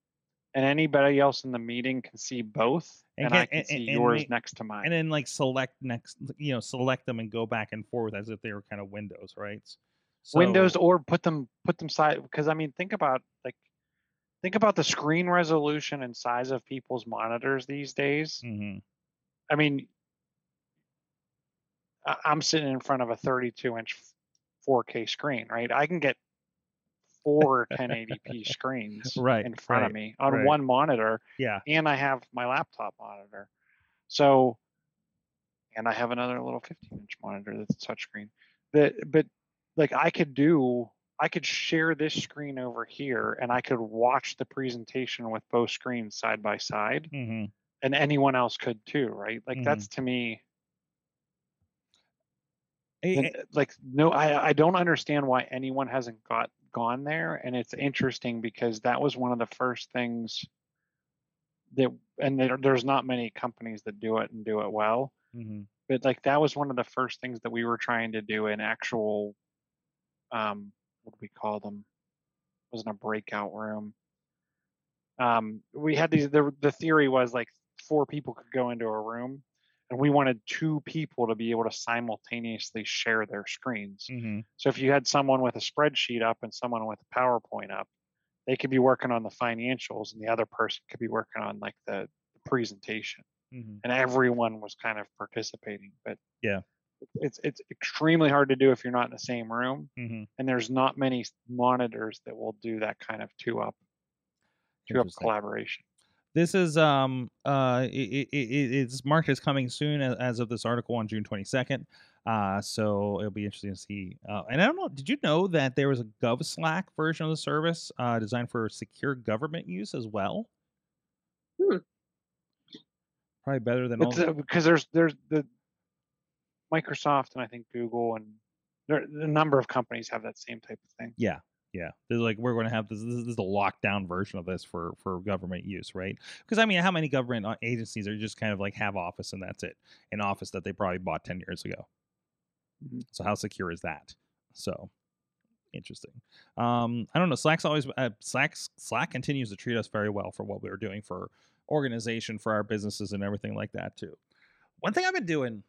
and anybody else in the meeting can see both, And and, can- I can and- see and- yours next to mine. and then like select next you know select them and go back and forth as if they were kind of windows right Windows or put them put them side because I mean think about like think about the screen resolution and size of people's monitors these days. Mhm. I mean, I'm sitting in front of a 32 inch 4K screen, right? I can get four 1080p screens Right, in front right, of me on right. one monitor, yeah and I have my laptop monitor. So, and I have another little 15 inch monitor that's a touchscreen. That, but like I could do, I could share this screen over here, and I could watch the presentation with both screens side by side hmm and anyone else could too, right? Like Mhm. that's to me like no I I don't understand why anyone hasn't got gone there and it's interesting because that was one of the first things that and there, there's not many companies that do it and do it well hmm but like that was one of the first things that we were trying to do in actual um what do we call them? It wasn't a breakout room. Um we had these the, the theory was like four people could go into a room and we wanted two people to be able to simultaneously share their screens hmm so if you had someone with a spreadsheet up and someone with a powerpoint up they could be working on the financials and the other person could be working on like the, the presentation hmm and everyone was kind of participating. But Yeah. it's it's extremely hard to do if you're not in the same room, hmm and there's not many monitors that will do that kind of two up two up collaboration. This is um uh it, it, it, it's marked as coming soon as, as of this article on June 22nd. Uh, so it'll be interesting to see. Uh, and I don't know, did you know that there was a GovSlack version of the service uh, designed for secure government use as well? Hmm. Probably better than all. Because there's there's the Microsoft and I think Google and there a number of companies have that same type of thing. Yeah, yeah. They're like we're going to have this. This is the lockdown version of this for for government use, right? Because I mean, how many government uh, agencies are just kind of like have office and that's it, an office that they probably bought ten years ago. Mhm. So how secure is that? So interesting. Um, I don't know. Slack's always uh, Slack's Slack continues to treat us very well for what we were doing for organization for our businesses and everything like that too. One thing I've been doing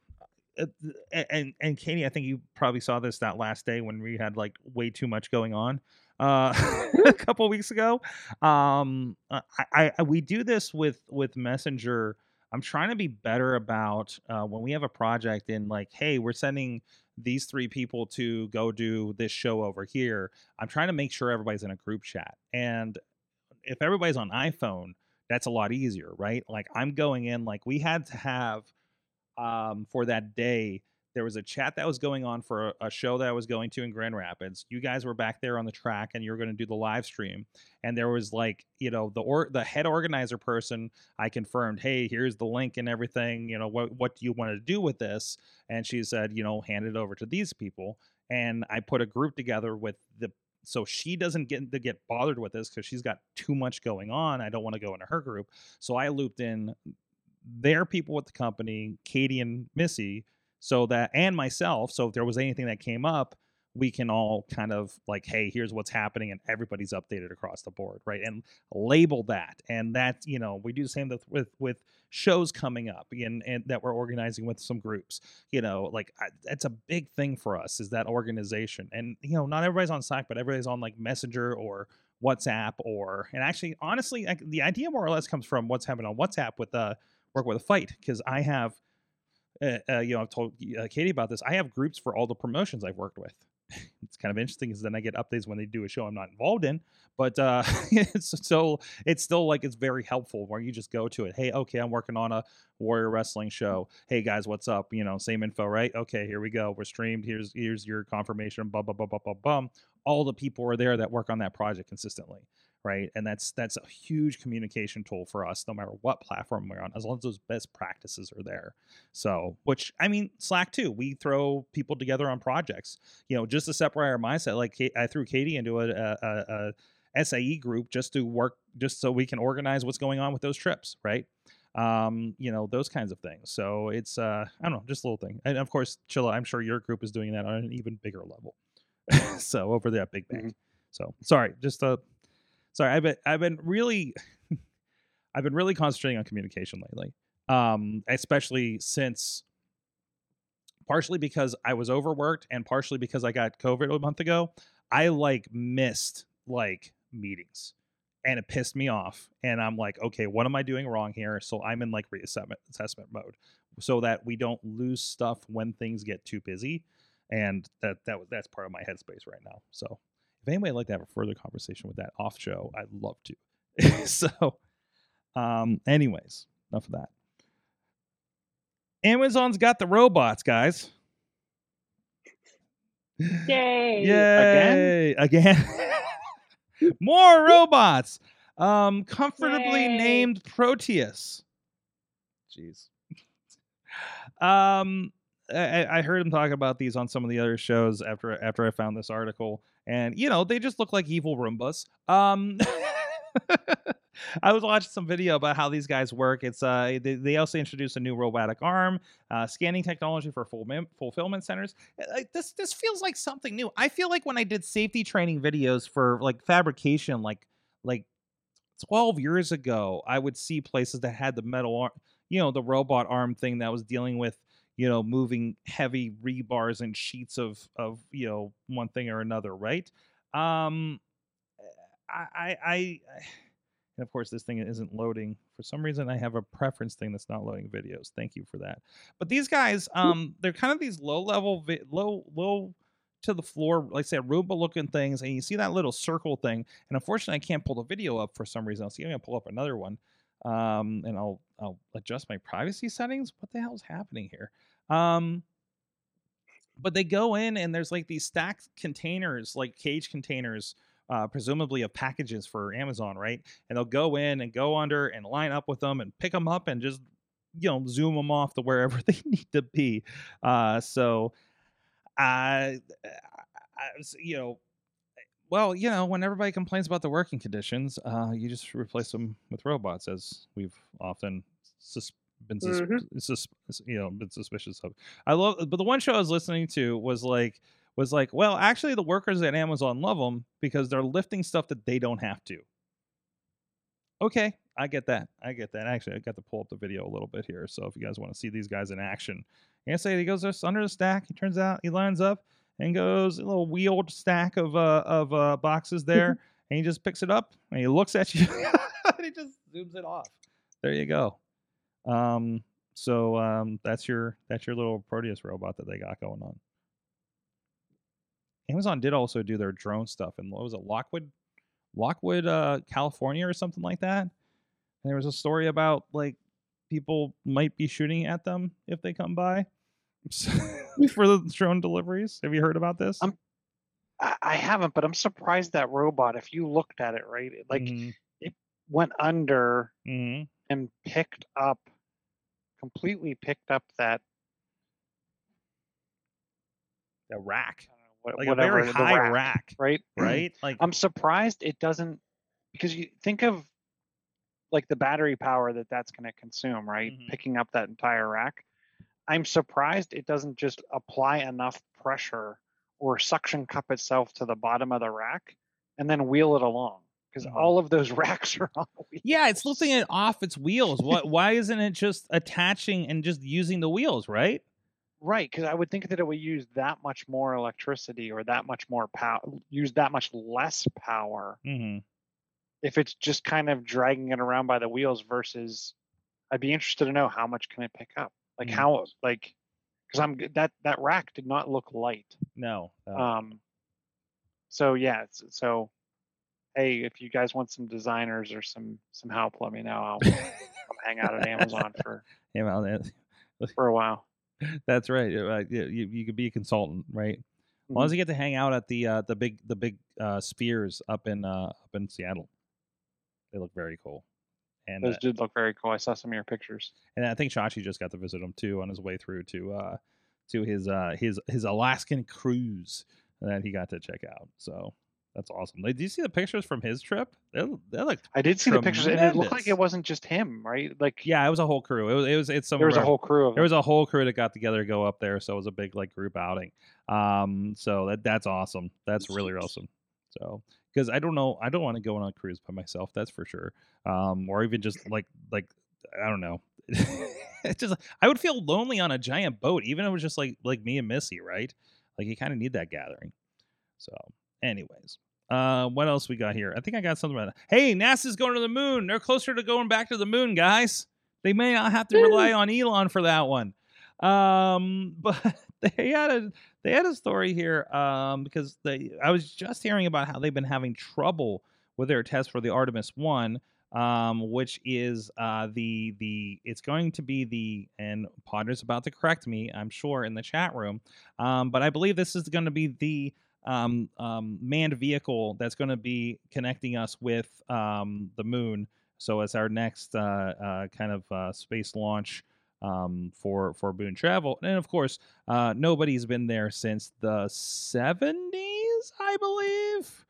and and Katie, I think you probably saw this that last day when we had like way too much going on uh, a couple weeks ago. Um, uh, I, I we do this with with Messenger. I'm trying to be better about uh, when we have a project in like, hey, we're sending these three people to go do this show over here. I'm trying to make sure everybody's in a group chat, and if everybody's on iPhone, that's a lot easier, right? Like I'm going in, like we had to have um, for that day. There was a chat that was going on for a, a show that I was going to in Grand Rapids. You guys were back there on the track, and you were going to do the live stream. And there was like, you know, the or the head organizer person. I confirmed, hey, here's the link and everything. You know, what what do you want to do with this? And she said, you know, hand it over to these people. And I put a group together with the so she doesn't get to get bothered with this because she's got too much going on. I don't want to go into her group. So I looped in their people with the company, Katie and Missy, so that and myself. So if there was anything that came up, we can all kind of like, hey, here's what's happening, and everybody's updated across the board, right? And label that. And that's you know, we do the same with with, shows coming up and, and that we're organizing with some groups. You know, like that's a big thing for us is that organization. And you know, not everybody's on Slack, but everybody's on like Messenger or WhatsApp or and actually, honestly, the idea more or less comes from what's happening on WhatsApp with uh work with a fight because I have. Uh, uh, you know, I've told uh, Katie about this. I have groups for all the promotions I've worked with. it's kind of interesting because then I get updates when they do a show I'm not involved in. But uh, it's so it's still like it's very helpful where you just go to it. Hey, okay, I'm working on a Warrior Wrestling show. Hey guys, what's up? You know, same info, right? Okay, here we go. We're streamed. Here's here's your confirmation. Bum bum bum bum bum bum. All the people are there that work on that project consistently, right? And that's that's a huge communication tool for us, no matter what platform we're on, as long as those best practices are there. So, which I mean, Slack too. We throw people together on projects. You know, just to separate our mindset. Like I threw Katie into a, a, a, a SAE group just to work, just so we can organize what's going on with those trips, right? Um, you know, those kinds of things. So it's uh, I don't know, just a little thing. And of course, Chilla, I'm sure your group is doing that on an even bigger level. so over there at Big Bang. Mhm. So sorry, just uh sorry, I've been I've been really I've been really concentrating on communication lately. Um, especially since partially because I was overworked and partially because I got COVID a month ago. I like missed like meetings and it pissed me off. And I'm like, okay, what am I doing wrong here? So I'm in like reassessment assessment mode so that we don't lose stuff when things get too busy. And that that was that's part of my headspace right now. So if anybody would like to have a further conversation with that off show, I'd love to. so um anyways, enough of that. Amazon's got the robots, guys. Yay! Yay! Again. More robots. Um, comfortably Yay. named Proteus. Jeez. um, I, I heard him talk about these on some of the other shows after after I found this article, and you know they just look like evil Roombas. Um, I was watching some video about how these guys work. It's uh, they, they also introduced a new robotic arm, uh, scanning technology for full fulfillment centers. Uh, Like this, this feels like something new. I feel like when I did safety training videos for like fabrication, like like 12 years ago, I would see places that had the metal arm, you know, the robot arm thing that was dealing with, you know, moving heavy rebars and sheets of of you know one thing or another, right? Um, I I. I and of course, this thing isn't loading. For some reason, I have a preference thing that's not loading videos. Thank you for that. But these guys, um, they're kind of these low level, vi- low, low to the floor, like I said, Roomba looking things. And you see that little circle thing. And unfortunately, I can't pull the video up for some reason. I'll see if I can pull up another one. Um, and I'll I'll adjust my privacy settings. What the hell is happening here? Um, but they go in and there's like these stacked containers, like cage containers uh, presumably of packages for Amazon, right? And they'll go in and go under and line up with them and pick them up and just you know zoom them off to wherever they need to be. Uh, so, uh, I, you know, well, you know, when everybody complains about the working conditions, uh, you just replace them with robots, as we've often sus- been sus- sus- you know been suspicious of. I love, but the one show I was listening to was like was like, well, actually, the workers at Amazon love them because they're lifting stuff that they don't have to. Okay, I get that. I get that. Actually, I got to pull up the video a little bit here. So if you guys want to see these guys in action, and say he goes under the stack. He turns out he lines up and goes a little wheeled stack of uh of uh boxes there, and he just picks it up and he looks at you and he just zooms it off. There you go. Um, so um, that's your that's your little Proteus robot that they got going on. Amazon did also do their drone stuff and what was it, Lockeford, Lockeford, uh, California, or something like that. And there was a story about like people might be shooting at them if they come by for the drone deliveries. Have you heard about this? I'm- I, haven't, but I'm surprised that robot. If you looked at it, right, it, like Mhm, went under mhm. and picked up, completely picked up that rack, know, like whatever a very high rack, rack, right? right? Like I'm surprised it doesn't because you think of like the battery power that that's going to consume, right? Mhm. Picking up that entire rack. I'm surprised it doesn't just apply enough pressure or suction cup itself to the bottom of the rack and then wheel it along because Mhm. all of those racks are on wheels. yeah, it's lifting it off its wheels. What? Why isn't it just attaching and just using the wheels? Right? Right, because I would think that it would use that much more electricity or that much more power, use that much less power Mm-hmm. if it's just kind of dragging it around by the wheels versus I'd be interested to know how much can it pick up? Like Mhm. how like because I'm that that rack did not look light. No. no. Um so yeah, so hey, if you guys want some designers or some some help, let me know. I'll come hang out at Amazon for Yeah, for a while. that's right. You, you, you could be a consultant, right? As long as you get to hang out at the uh, the big the big uh, spheres up in uh, up in Seattle, they look very cool. And uh, Those did look very cool. I saw some of your pictures. and I think Shashi just got to visit them too on his way through to uh, to his uh, his his Alaskan cruise that he got to check out. So that's awesome. Like, did you see the pictures from his trip? They, they look I did see the pictures, and it looked like it wasn't just him, right? Like yeah. It was a whole crew. It was it was it's some there was a whole crew there was a whole crew that got together to go up there, so it was a big like group outing. Um, so that that's awesome. That's really awesome. So because I don't know. I don't want to go on a cruise by myself. That's for sure. Um, or even just like like I don't know. it's just I would feel lonely on a giant boat, even if it was just like like me and Missy, right? Like you kind of need that gathering. So, anyways, uh, what else we got here? I think I got something about that. Hey, NASA's going to the moon. They're closer to going back to the moon, guys. They may not have to rely on Elon for that one. Um, but they had a they had a story here um, because they I was just hearing about how they've been having trouble with their test for the Artemis one, um, which is uh, the the it's going to be the and Potter's about to correct me, I'm sure, in the chat room, um, but I believe this is going to be the um, um, manned vehicle that's going to be connecting us with um, the moon. So it's our next uh, uh, kind of uh, space launch um, for for moon travel, and of course, uh, nobody's been there since the '70s, I believe,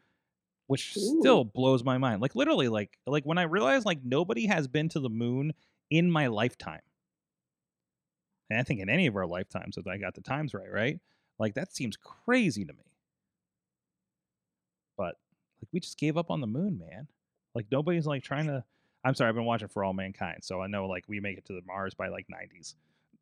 which Ooh. still blows my mind. Like literally, like like when I realized like nobody has been to the moon in my lifetime, and I think in any of our lifetimes, if I got the times right, right? Like that seems crazy to me. But like we just gave up on the moon, man. Like nobody's like trying to. I'm sorry, I've been watching For All Mankind, so I know like we make it to the Mars by like 90s.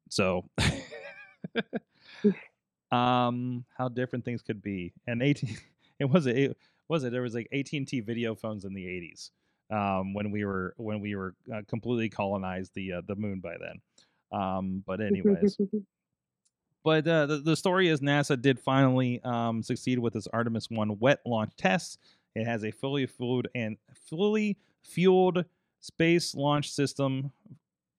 So, um, how different things could be. And 18, it was it, it was it there was like AT&T video phones in the 80s um, when we were when we were uh, completely colonized the uh, the moon by then. Um, but anyways, but uh, the, the story is NASA did finally um, succeed with its Artemis 1 wet launch test. It has a fully fueled and fully fueled space launch system.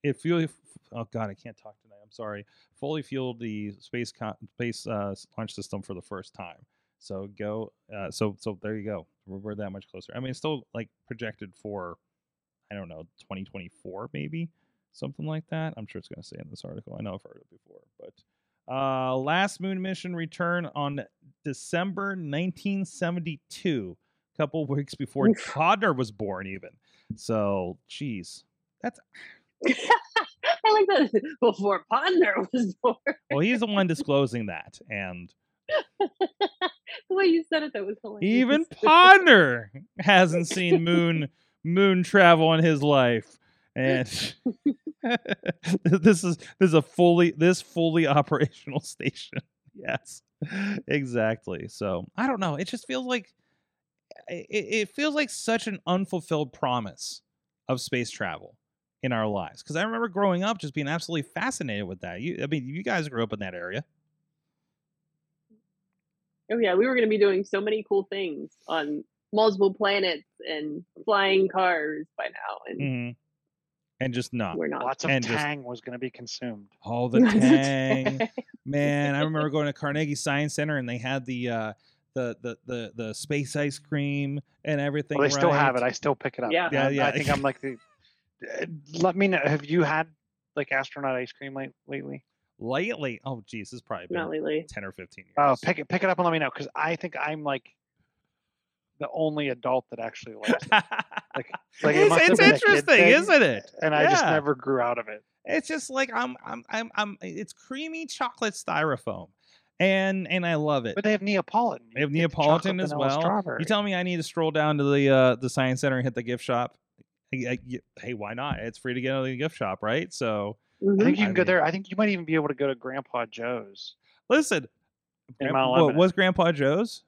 It fuel oh god, I can't talk tonight. I'm sorry. Fully fueled the space space uh, launch system for the first time. So go. Uh, so so there you go. We're, we're that much closer. I mean, it's still like projected for, I don't know, 2024 maybe something like that. I'm sure it's going to say in this article. I know I've heard it before, but uh, last moon mission return on December 1972, a couple weeks before Oof. Was born, even. So, geez, that's I like that before Ponder was born. well, he's the one disclosing that, and the way you said it, that was hilarious. even Podner hasn't seen moon moon travel in his life, and this is this is a fully this fully operational station. Yes, exactly. So I don't know. It just feels like it, it feels like such an unfulfilled promise of space travel in our lives. Because I remember growing up just being absolutely fascinated with that. You, I mean, you guys grew up in that area. Oh yeah, we were going to be doing so many cool things on multiple planets and flying cars by now, and hmm And just not. we're not. Lots of And just- tang was going to be consumed. All the tang. Man, I remember going to Carnegie Science Center and they had the uh the the the, the space ice cream and everything. Well, they still have it. I still pick it up. Yeah. Yeah, I'm- yeah. I think I'm like the. Uh, Let me know. Have you had like astronaut ice cream late, lately? lately. Oh geez, this has probably been Not lately. ten or fifteen years. Oh, pick it, pick it up and let me know because I think I'm like the only adult that actually likes it. Like, like it's it's been a kid interesting, thing, isn't it? And I just never grew out of it. It's just like I'm I'm I'm I'm it's creamy chocolate styrofoam. And and I love it. But they have Neapolitan. They have You get the Neapolitan as well. Strawberry. You tell me I need to stroll down to the uh, the science center and hit the gift shop. Hey, I- y- hey, why not? It's free to get out of the gift shop, right? So Mhm. I think you I can go mean- there. I think you might even be able to go to Grandpa Joe's. listen, In Grandpa, what Lebanon. was Grandpa Joe's?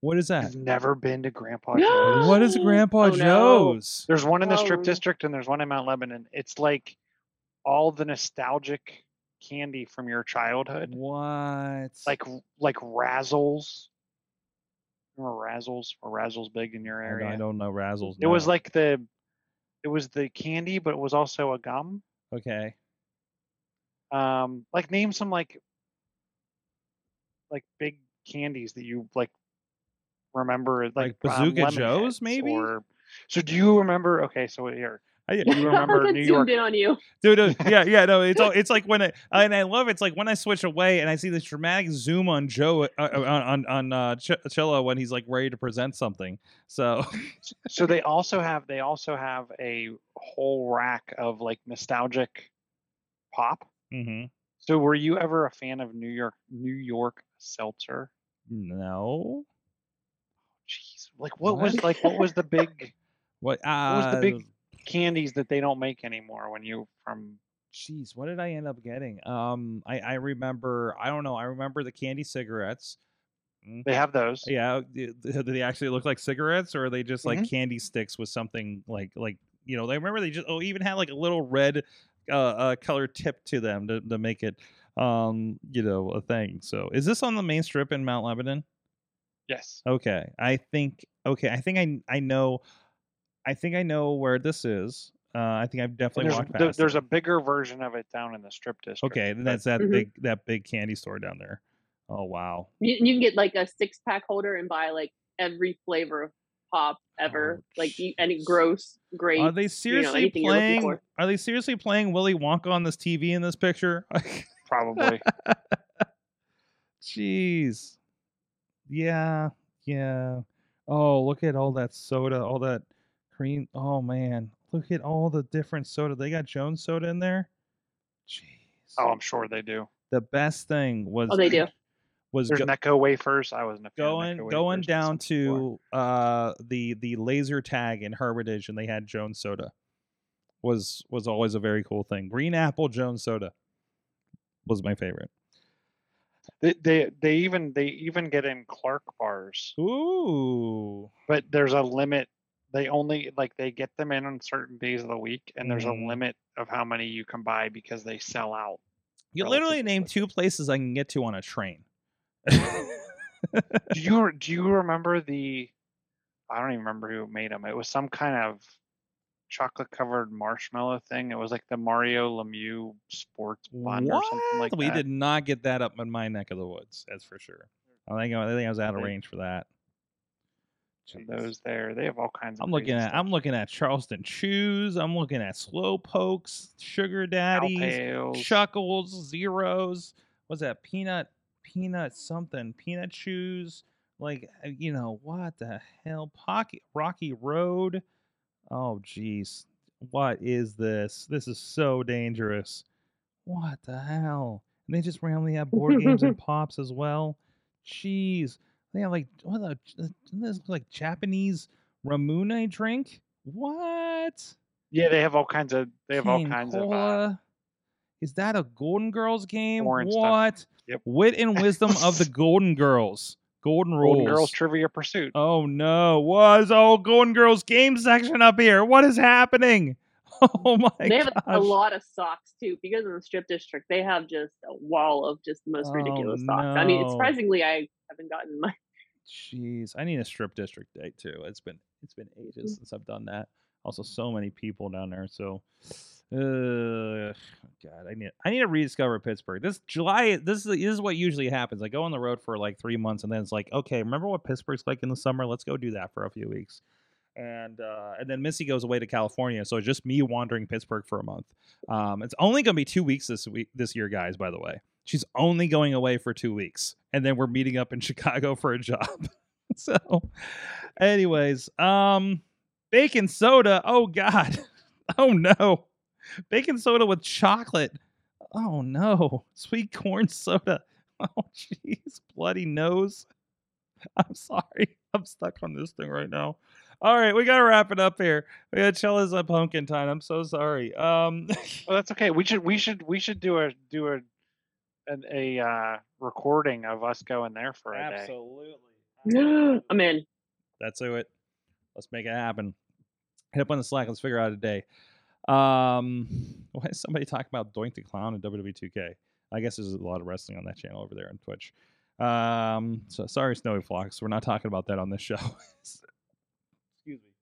What is that? I've never been to Grandpa No. Joe's? What is Grandpa Oh, no. Joe's? There's one in the strip Oh. district and there's one in Mount Lebanon. It's like all the nostalgic candy from your childhood, What? like like Razzles. Remember Razzles? Or Razzles big in your area? I don't know Razzles. It was like the, it was the candy, but it was also a gum. okay. Um, like name some like, like big candies that you like remember, like, Like Bazooka Joe's, maybe? Or, so do you remember? Okay, so here, I, do you remember That New zoomed York? in on you. dude, dude, yeah, yeah, no, it's all, it's like when I and I love it, it's like when I switch away and I see this dramatic zoom on Joe uh, uh, on on on uh, Ch- Chilla when he's like ready to present something. So so they also have they also have a whole rack of like nostalgic pop. mhm. So were you ever a fan of New York New York seltzer? no, Jeez, Like what, What? was like what was the big What? Uh, what was the big candies that they don't make anymore when you from Jeez, what did I end up getting? Um, I I remember. I don't know. I remember the candy cigarettes. Mm, they have those. Yeah, do they actually look like cigarettes, or are they just like Mhm. candy sticks with something like like you know? They remember they just oh even had like a little red uh, uh color tip to them to to make it um you know a thing. So is this on the main strip in Mount Lebanon? Yes. Okay, I think okay. I think I I know. I think I know where this is. Uh, I think I've definitely there's walked there- past. there's it. a bigger version of it down in the strip district. Okay, then that's that Mhm. big that big candy store down there. Oh wow. You, you can get like a six pack holder and buy like every flavor of pop ever, Oh, like you, any gross, great. Are they seriously you're looking playing? Are they seriously playing Willy Wonka on this TV in this picture? probably. Jeez. Yeah, yeah. Oh, look at all that soda, all that cream. Oh man, look at all the different soda. They got Jones soda in there. Jeez. oh, I'm sure they do. The best thing was Oh, they do. was There's go- Necco wafers. I wasn't a of going going down to uh the the laser tag in Hermitage and they had Jones soda was was always a very cool thing. Green apple Jones soda was my favorite. They, they they even they even get in Clark bars, Ooh. but there's a limit. They only like they get them in on certain days of the week, and there's a mm-hmm. limit of how many you can buy because they sell out. You literally name two places I can get to on a train. do you do you remember the? I don't even remember who made them. It was some kind of chocolate covered marshmallow thing. It was like the Mario Lemieux sports bun or something like we that. We did not get that up in my neck of the woods. That's for sure. I think I think I was out of range for that. Jeez. those there, they have all kinds of. I'm looking at stuff. I'm looking at Charleston Chews. I'm looking at Slow Pokes, Sugar Daddies, Chuckles, Zeros. What's that? Peanut, peanut something, peanut chews. Like uh, you know what the hell? Pocky, Rocky Road. Oh jeez, what is this? This is so dangerous. What the hell? And they just randomly have board games and pops as well. Jeez, they have like what the this like Japanese Ramune drink? What? Yeah, they have all kinds of. They have all King kinds of. Uh, Is that a Golden Girls game? Orange what? Yep. Wit and wisdom of the Golden Girls. Golden rules. Golden Girls Trivia Pursuit. Oh no! What is all Golden Girls game section up here? What is happening? Oh my they have gosh! a lot of socks too because in the strip district they have just a wall of just the most Oh, ridiculous socks. I mean, surprisingly, I haven't gotten my. Jeez, I need a strip district date too. It's been it's been ages since I've done that. Also, so many people down there. So, uh, God, I need I need to rediscover Pittsburgh. This July, this is this is what usually happens. I go on the road for like three months, and then it's like, okay, remember what Pittsburgh's like in the summer? Let's go do that for a few weeks. And uh, and then Missy goes away to California, so it's just me wandering Pittsburgh for a month. Um, it's only gonna be two weeks this week this year, guys. By the way, she's only going away for two weeks, and then we're meeting up in Chicago for a job. so, anyways, um, bacon soda. Oh God, oh no, bacon soda with chocolate. Oh no, sweet corn soda. Oh jeez, bloody nose. I'm sorry, I'm stuck on this thing right now. All right, we gotta wrap it up here. We got Chilla's a pumpkin time. I'm so sorry. Um, Well, that's okay. We should we should we should do a do a an, a uh, recording of us going there for a day. absolutely. I'm in. Let's do it. Let's make it happen. Hit up on the Slack. Let's figure out a day. Um, why is somebody talking about Doink the Clown in WWE 2K? I guess there's a lot of wrestling on that channel over there on Twitch. Um, so sorry, Snowy Flocks. We're not talking about that on this show. Excuse me.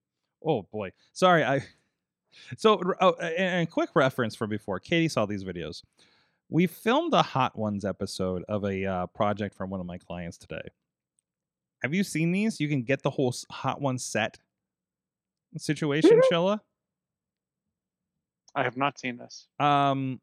Oh boy, sorry. I so oh, and, and quick reference from before. Katie saw these videos. We filmed a Hot Ones episode of a uh, project from one of my clients today. Have you seen these? You can get the whole Hot One set situation, Chilla. I have not seen this. Um,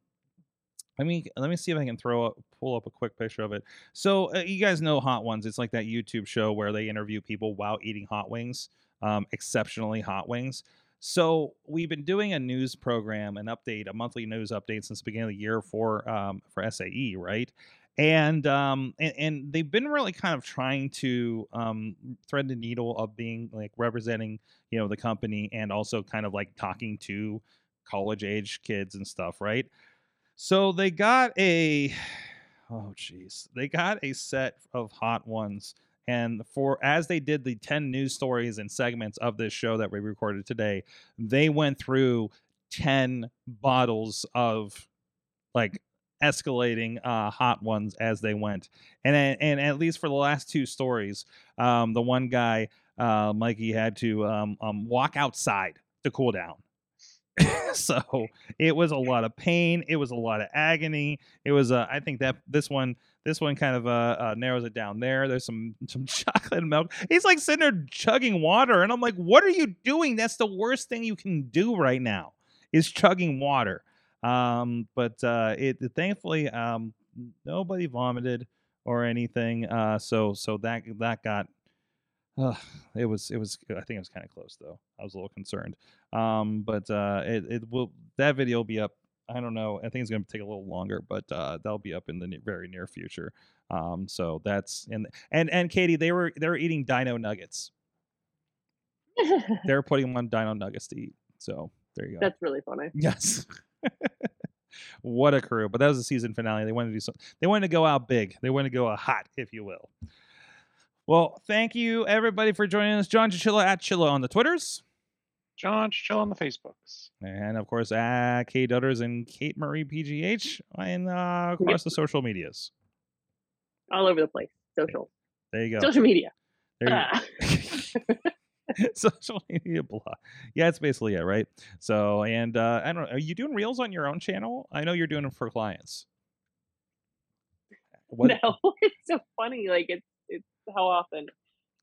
let me let me see if I can throw up, pull up a quick picture of it. So uh, you guys know Hot Ones. It's like that YouTube show where they interview people while eating hot wings, um, exceptionally hot wings. So we've been doing a news program, an update, a monthly news update since the beginning of the year for um, for SAE, right? and um and, and they've been really kind of trying to um thread the needle of being like representing you know the company and also kind of like talking to college age kids and stuff right so they got a oh jeez they got a set of hot ones and for as they did the 10 news stories and segments of this show that we recorded today they went through 10 bottles of like escalating uh, hot ones as they went. And and at least for the last two stories, um, the one guy, uh, Mikey, had to um, um, walk outside to cool down. so it was a lot of pain. It was a lot of agony. It was, uh, I think that this one, this one kind of uh, uh, narrows it down. There, there's some some chocolate milk. He's like sitting there chugging water, and I'm like, what are you doing? That's the worst thing you can do right now is chugging water. Um, but uh, it thankfully um, nobody vomited or anything. Uh, so so that that got uh, it was it was I think it was kind of close though. I was a little concerned. Um, but uh, it it will that video will be up. I don't know. I think it's going to take a little longer, but uh, that'll be up in the ne- very near future. Um, so that's and and and Katie, they were they were eating Dino Nuggets. they were putting them on Dino Nuggets to eat. So there you go. That's really funny. Yes. what a crew! But that was the season finale. They wanted to do something. They wanted to go out big. They wanted to go hot, if you will. Well, thank you everybody for joining us. John Chichilla at Chilla on the Twitters. John Chill on the Facebooks. And of course, at Kate Dutters and Kate Marie PGH and uh, across Yep. the social medias. All over the place. Social. There you go. Social media. There you Ah. social media blah. Yeah, it's basically it, right? So, and uh, I don't know. Are you doing reels on your own channel? I know you're doing them for clients. What? No, it's so funny. Like it's it's how often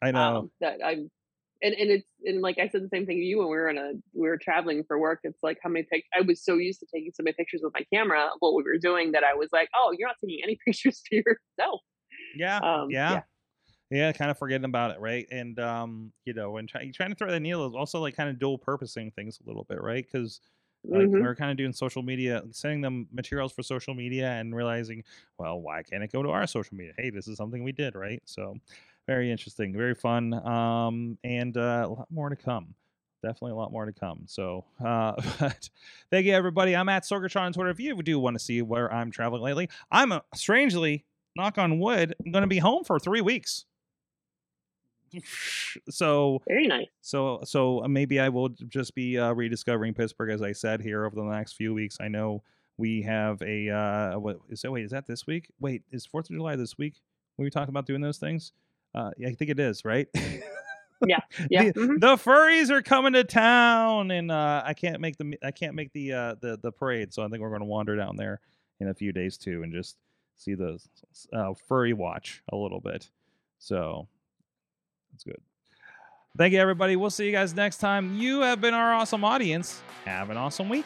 I know. um, that I'm, and and it's and like I said the same thing to you when we were in a we were traveling for work. It's like how many pic. I was so used to taking so many pictures with my camera of what we were doing that I was like, oh, you're not taking any pictures for yourself. yeah, um, yeah. yeah. Yeah, kind of forgetting about it, right? And um, you know, and try, trying to throw that needle is also like kind of dual purposing things a little bit, right? Because like Mhm. we're kind of doing social media, sending them materials for social media, and realizing, well, why can't it go to our social media? Hey, this is something we did, right? So, very interesting, very fun, um, and uh, a lot more to come. Definitely a lot more to come. So, uh, but thank you, everybody. I'm at Sorgatron on Twitter. If you do want to see where I'm traveling lately, I'm uh, strangely, knock on wood, I'm going to be home for three weeks. So, Very nice. so so uh, maybe I will just be uh, rediscovering Pittsburgh as I said here over the next few weeks. I know we have a uh, what is that? Wait, is that this week? Wait, is Fourth of July this week? When we talked about doing those things? Uh, I think it is, right? Yeah, Yeah. the, mhm. the furries are coming to town, and uh, I can't make the I can't make the uh, the the parade, so I think we're going to wander down there in a few days too, and just see the uh, furry watch a little bit. So that's good. Thank you, everybody. We'll see you guys next time. You have been our awesome audience. Have an awesome week.